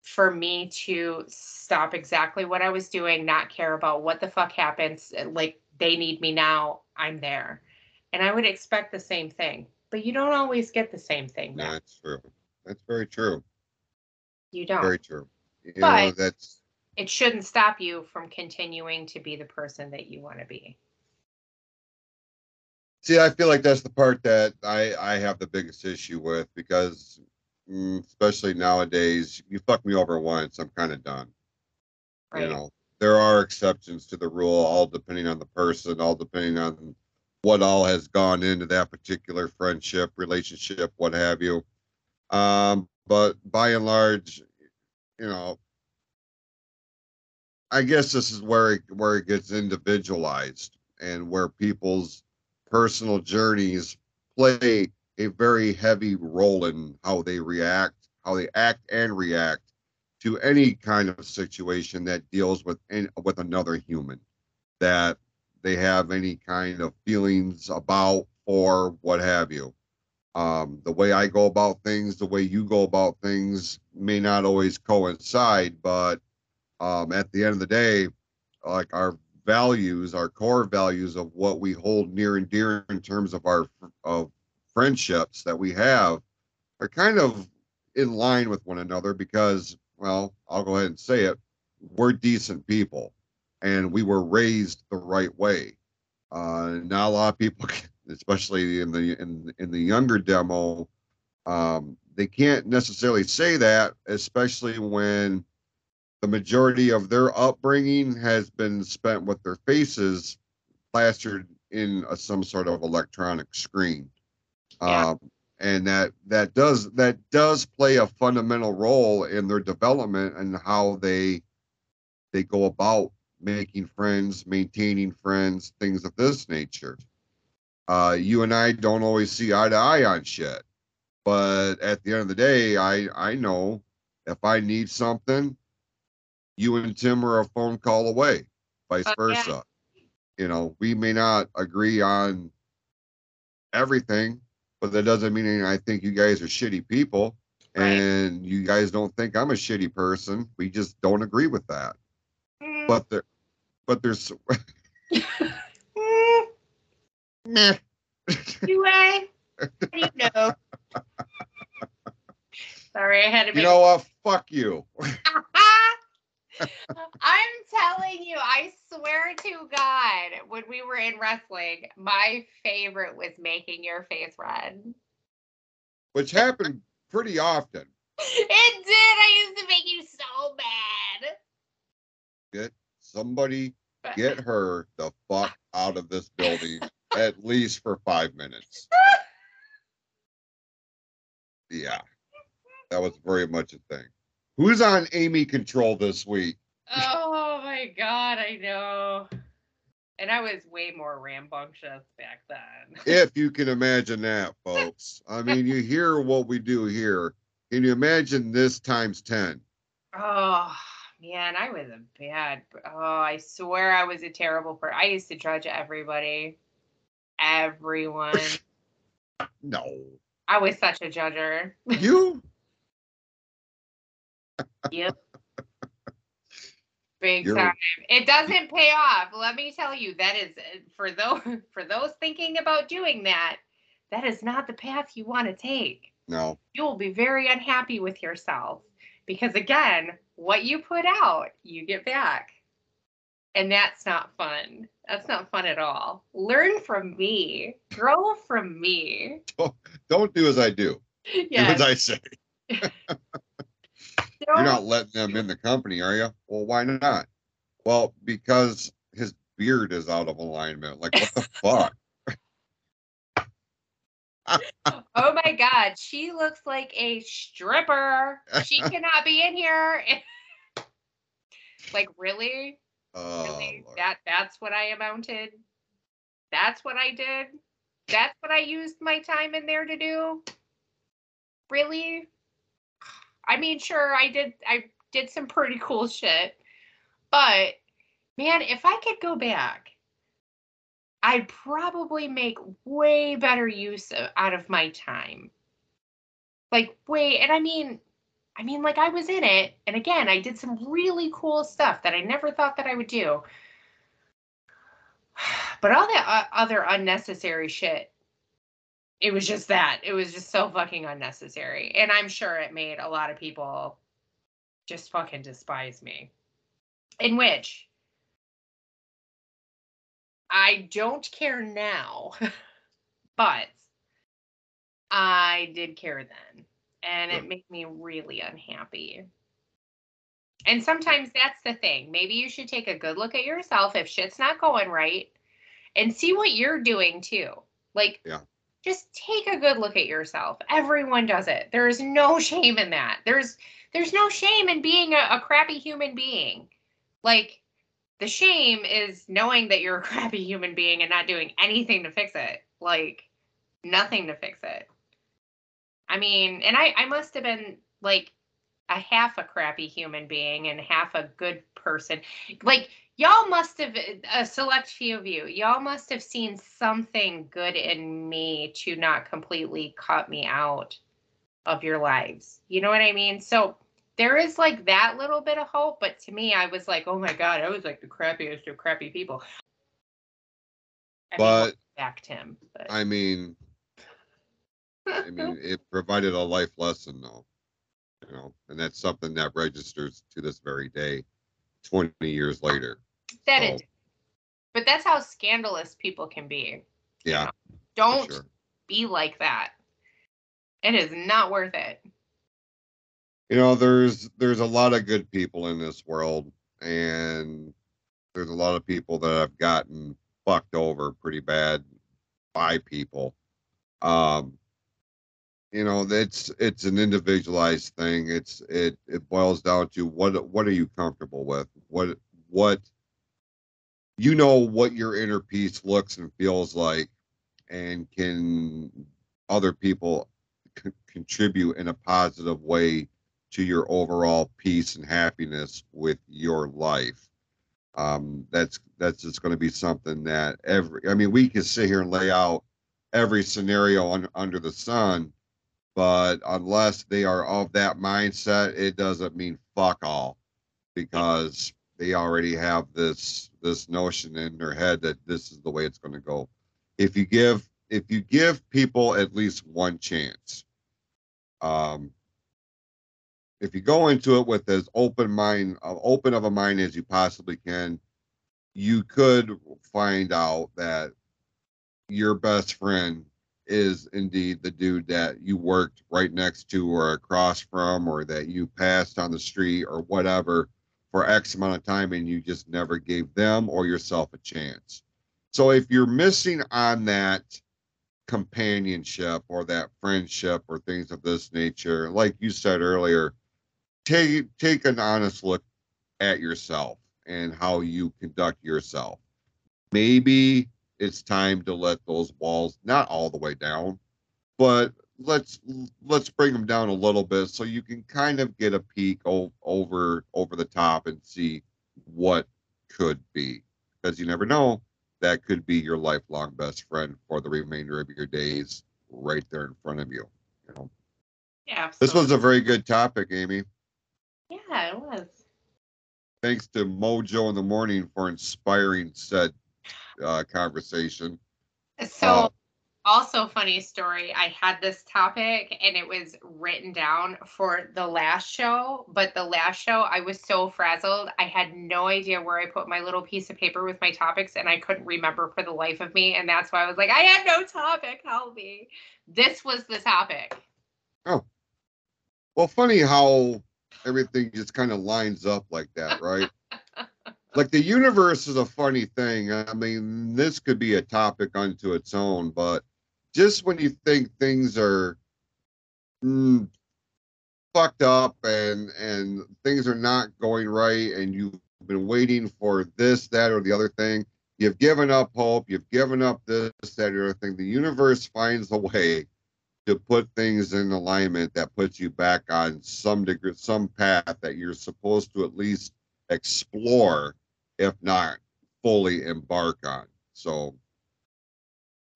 for me to stop exactly what I was doing, not care about what the fuck happens. Eh, like they need me now, I'm there. And I would expect the same thing, but you don't always get the same thing. No, back. that's true. That's very true. You don't. Very true. You know, But- that's it shouldn't stop you from continuing to be the person that you want to be. See, I feel like that's the part that I I have the biggest issue with because, mm, especially nowadays, you fuck me over once, I'm kind of done. Right. You know, there are exceptions to the rule, all depending on the person, all depending on what all has gone into that particular friendship, relationship, what have you. Um, but by and large, you know, I guess this is where it, where it gets individualized and where people's personal journeys play a very heavy role in how they react, how they act and react to any kind of situation that deals with an- with another human that they have any kind of feelings about or what have you. Um, the way I go about things, the way you go about things may not always coincide, but um, at the end of the day, like our values, our core values of what we hold near and dear in terms of our of friendships that we have are kind of in line with one another because, well, I'll go ahead and say it, we're decent people and we were raised the right way. Uh, not a lot of people, *laughs* especially in the in in the younger demo, um, they can't necessarily say that, especially when the majority of their upbringing has been spent with their faces plastered in a, some sort of electronic screen. Yeah. Um, and that that does that does play a fundamental role in their development and how they they go about making friends, maintaining friends, things of this nature. Uh, you and I don't always see eye to eye on shit, but at the end of the day, I I know if I need something, you and Tim are a phone call away, vice Oh, yeah. versa. You know, we may not agree on everything, but that doesn't mean I think you guys are shitty people Right. and you guys don't think I'm a shitty person. We just don't agree with that. Mm, But there, but there's meh. *laughs* *laughs* do I? Know? *laughs* Sorry, I had to you know what? Fuck you. I'm telling you, I swear to God, when we were in wrestling, my favorite was making your face red. Which happened pretty often. It did. I used to make you so mad. Get somebody get her the fuck *laughs* out of this building at least for five minutes. *laughs* Yeah, that was very much a thing. Who's on Amy control this week? Oh my God, I know. And I was way more rambunctious back then. If you can imagine that, folks. I mean, you *laughs* hear what we do here. Can you imagine this times 10? Oh man, I was a bad. Oh, I swear I was a terrible person. I used to judge everybody, everyone. *laughs* No. I was such a judger. You? *laughs* Yep. *laughs* Big You're- time. It doesn't pay off. Let me tell you, that is eh, for those *laughs* for those thinking about doing that, that is not the path you want to take. No. You will be very unhappy with yourself because again, what you put out, you get back. And that's not fun. That's not fun at all. Learn from me. Grow from me. Don't don't do as I do. Do as I say. *laughs* You're not letting them in the company, are you? Well, why not? Well, because his beard is out of alignment. Like, what the *laughs* fuck? Oh my God, she looks like a stripper. She *laughs* cannot be in here. like really, Oh, really? Lord. That that's what I amounted. That's what I did. That's what I used my time in there to do. Really? I mean, sure, I did I did some pretty cool shit. But man, if I could go back, I'd probably make way better use of, out of my time. Like way and I mean I mean like I was in it and again, I did some really cool stuff that I never thought that I would do. *sighs* But all that uh, other unnecessary shit it was just that. It was just so fucking unnecessary. And I'm sure it made a lot of people just fucking despise me. In which I don't care now, *laughs* but I did care then. And it made me really unhappy. And sometimes that's the thing. Maybe you should take a good look at yourself if shit's not going right and see what you're doing too. Like, Yeah. Just take a good look at yourself. Everyone does it. There is no *laughs* shame in that. There's there's no shame in being a, a crappy human being. Like the shame is knowing that you're a *laughs* crappy human being and not doing anything to fix it. Like nothing to fix it. I mean, and I I must have been like a half a crappy human being and half a good person. Like y'all must have a select few of you. Y'all must have seen something good in me to not completely cut me out of your lives. You know what I mean? So there is like that little bit of hope, but to me, I was like, oh my god, I was like the crappiest of crappy people. I mean, But backed him, but I mean, I mean, *laughs* it provided a life lesson, though. You know, and that's something that registers to this very day, twenty years later. that so- it. But that's how scandalous people can be. Yeah, for Don't sure. be like that. It is not worth it. You know, there's there's a lot of good people in this world, and there's a lot of people that have gotten fucked over pretty bad by people. Um, you know, it's it's an individualized thing. It's it it boils down to what what are you comfortable with? What what you know what your inner peace looks and feels like, and can other people c- contribute in a positive way to your overall peace and happiness with your life. Um, that's that's just going to be something that every. I mean, we can sit here and lay out every scenario un, under the sun, but unless they are of that mindset, it doesn't mean fuck all, because they already have this this notion in their head that this is the way it's going to go. If you give if you give people at least one chance, um, if you go into it with as open mind, uh, open of a mind as you possibly can, you could find out that your best friend is indeed the dude that you worked right next to or across from or that you passed on the street or whatever for X amount of time and you just never gave them or yourself a chance. So if you're missing on that companionship or that friendship or things of this nature, like you said earlier, take take an honest look at yourself and how you conduct yourself. Maybe it's time to let those walls not all the way down, but let's let's bring them down a little bit so you can kind of get a peek o- over over the top and see what could be because you never know that could be your lifelong best friend for the remainder of your days right there in front of you you know Yeah. this was a very good topic amy Yeah, it was. thanks to mojo in the morning for inspiring said uh, conversation So Uh, also funny story. I had this topic and it was written down for the last show, but the last show I was so frazzled. I had no idea where I put my little piece of paper with my topics and I couldn't remember for the life of me. And that's why I was like, I had no topic. Help me. This was the topic. Oh. Well, funny how everything just kind of lines up like that, right? Like the universe is a funny thing. I mean, this could be a topic unto its own, but just when you think things are mm, fucked up and and things are not going right, and you've been waiting for this, that, or the other thing, you've given up hope, you've given up this, that, or the other thing. The universe finds a way to put things in alignment that puts you back on some degree, some path that you're supposed to at least explore, if not fully embark on. So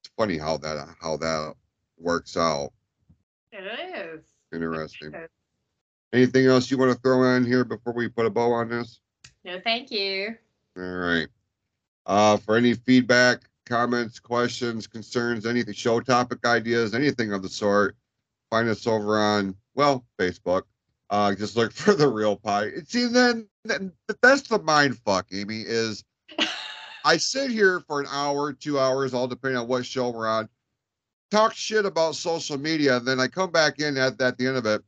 it's funny how that how that works out. It is. Interesting. It is. Anything else you want to throw in here before we put a bow on this? No, thank you. All right. Uh, for any feedback, comments, questions, concerns, anything, show topic ideas, anything of the sort, find us over on, well, Facebook. Uh, just look *laughs* for the real pie. See, then, then that's the mind fuck, Amy, is I *laughs* sit here for an hour, two hours, all depending on what show we're on, talk shit about social media, and then I come back in at, at the end of it.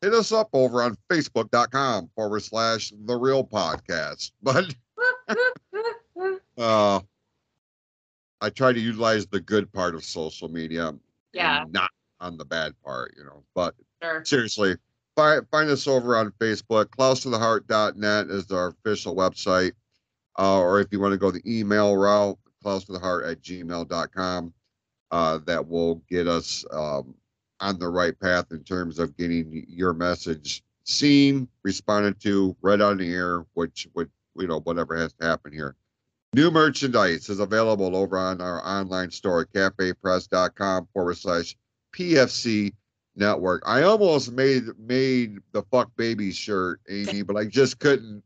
Hit us up over on facebook.com forward slash the real podcast. *laughs* But *laughs* uh I try to utilize the good part of social media yeah, not on the bad part, you know. But sure. seriously, find find us over on Facebook. Close2theheart.net is our official website. Uh, or if you want to go the email route, close2theheart at gmail.com. Uh, that will get us um, on the right path in terms of getting your message seen, responded to, read on the air, which would you know whatever has to happen here. New merchandise is available over on our online store, cafepress.com forward slash PFC network. I almost made made the fuck baby shirt, Amy, but I just couldn't.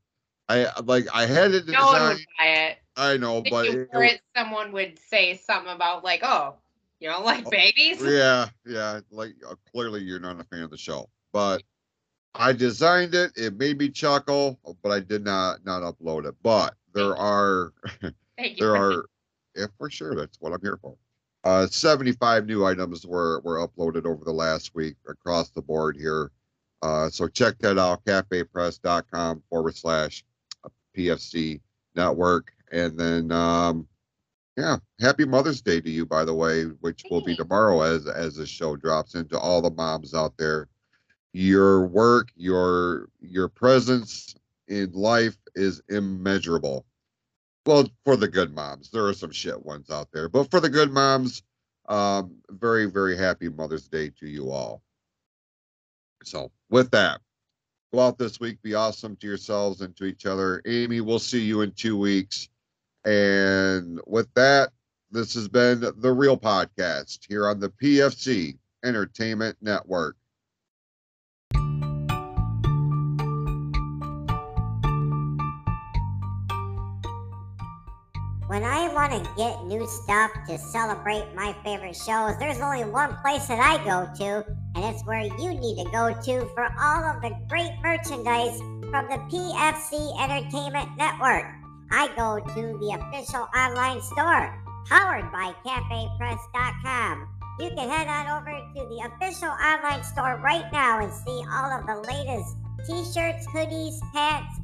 I like I had it No one designed. would buy it. I know, If but it- it, someone would say something about like, "Oh, you don't like Oh, babies?" *laughs* yeah, yeah. Like uh, clearly you're not a fan of the show, but I designed it. It made me chuckle, but I did not not upload it. But there are *laughs* there are yeah for sure that's what i'm here for uh 75 new items were were uploaded over the last week across the board here. Uh so check that out cafepress.com forward slash pfc network. And then um yeah happy mother's day to you by the way which will be tomorrow as as the show drops into all the moms out there. Your work your your presence in life is immeasurable well for the good moms there are some shit ones out there but for the good moms um very very happy mother's day to you all. So with that go out this week be awesome to yourselves and to each other. Amy we'll see you in two weeks. And with that this has been the real podcast here on the pfc entertainment network want to get new stuff to celebrate my favorite shows, there's only one place that I go to, and it's where you need to go to for all of the great merchandise from the PFC Entertainment Network. I go to the official online store, powered by CafePress.com. You can head on over to the official online store right now and see all of the latest t shirts, hoodies, hats,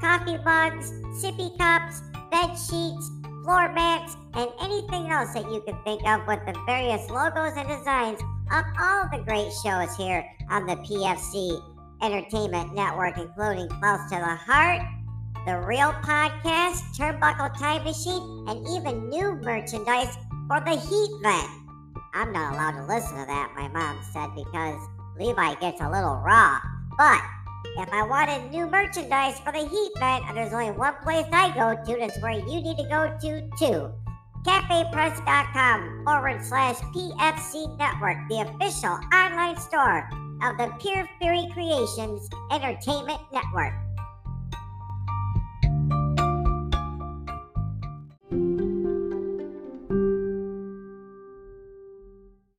coffee mugs, sippy cups, bed sheets, floor mats, and anything else that you can think of with the various logos and designs of all the great shows here on the PFC Entertainment Network, including Close to the Heart, the Real Podcast, Turnbuckle Time Machine, and even new merchandise for the Heat Vent. I'm not allowed to listen to that, my mom said, because Levi gets a little raw. But if I wanted new merchandise for the heat vent, and there's only one place I go to, that's where you need to go to too. CafePress.com forward slash PFC Network, the official online store of the Pure Fury Creations Entertainment Network.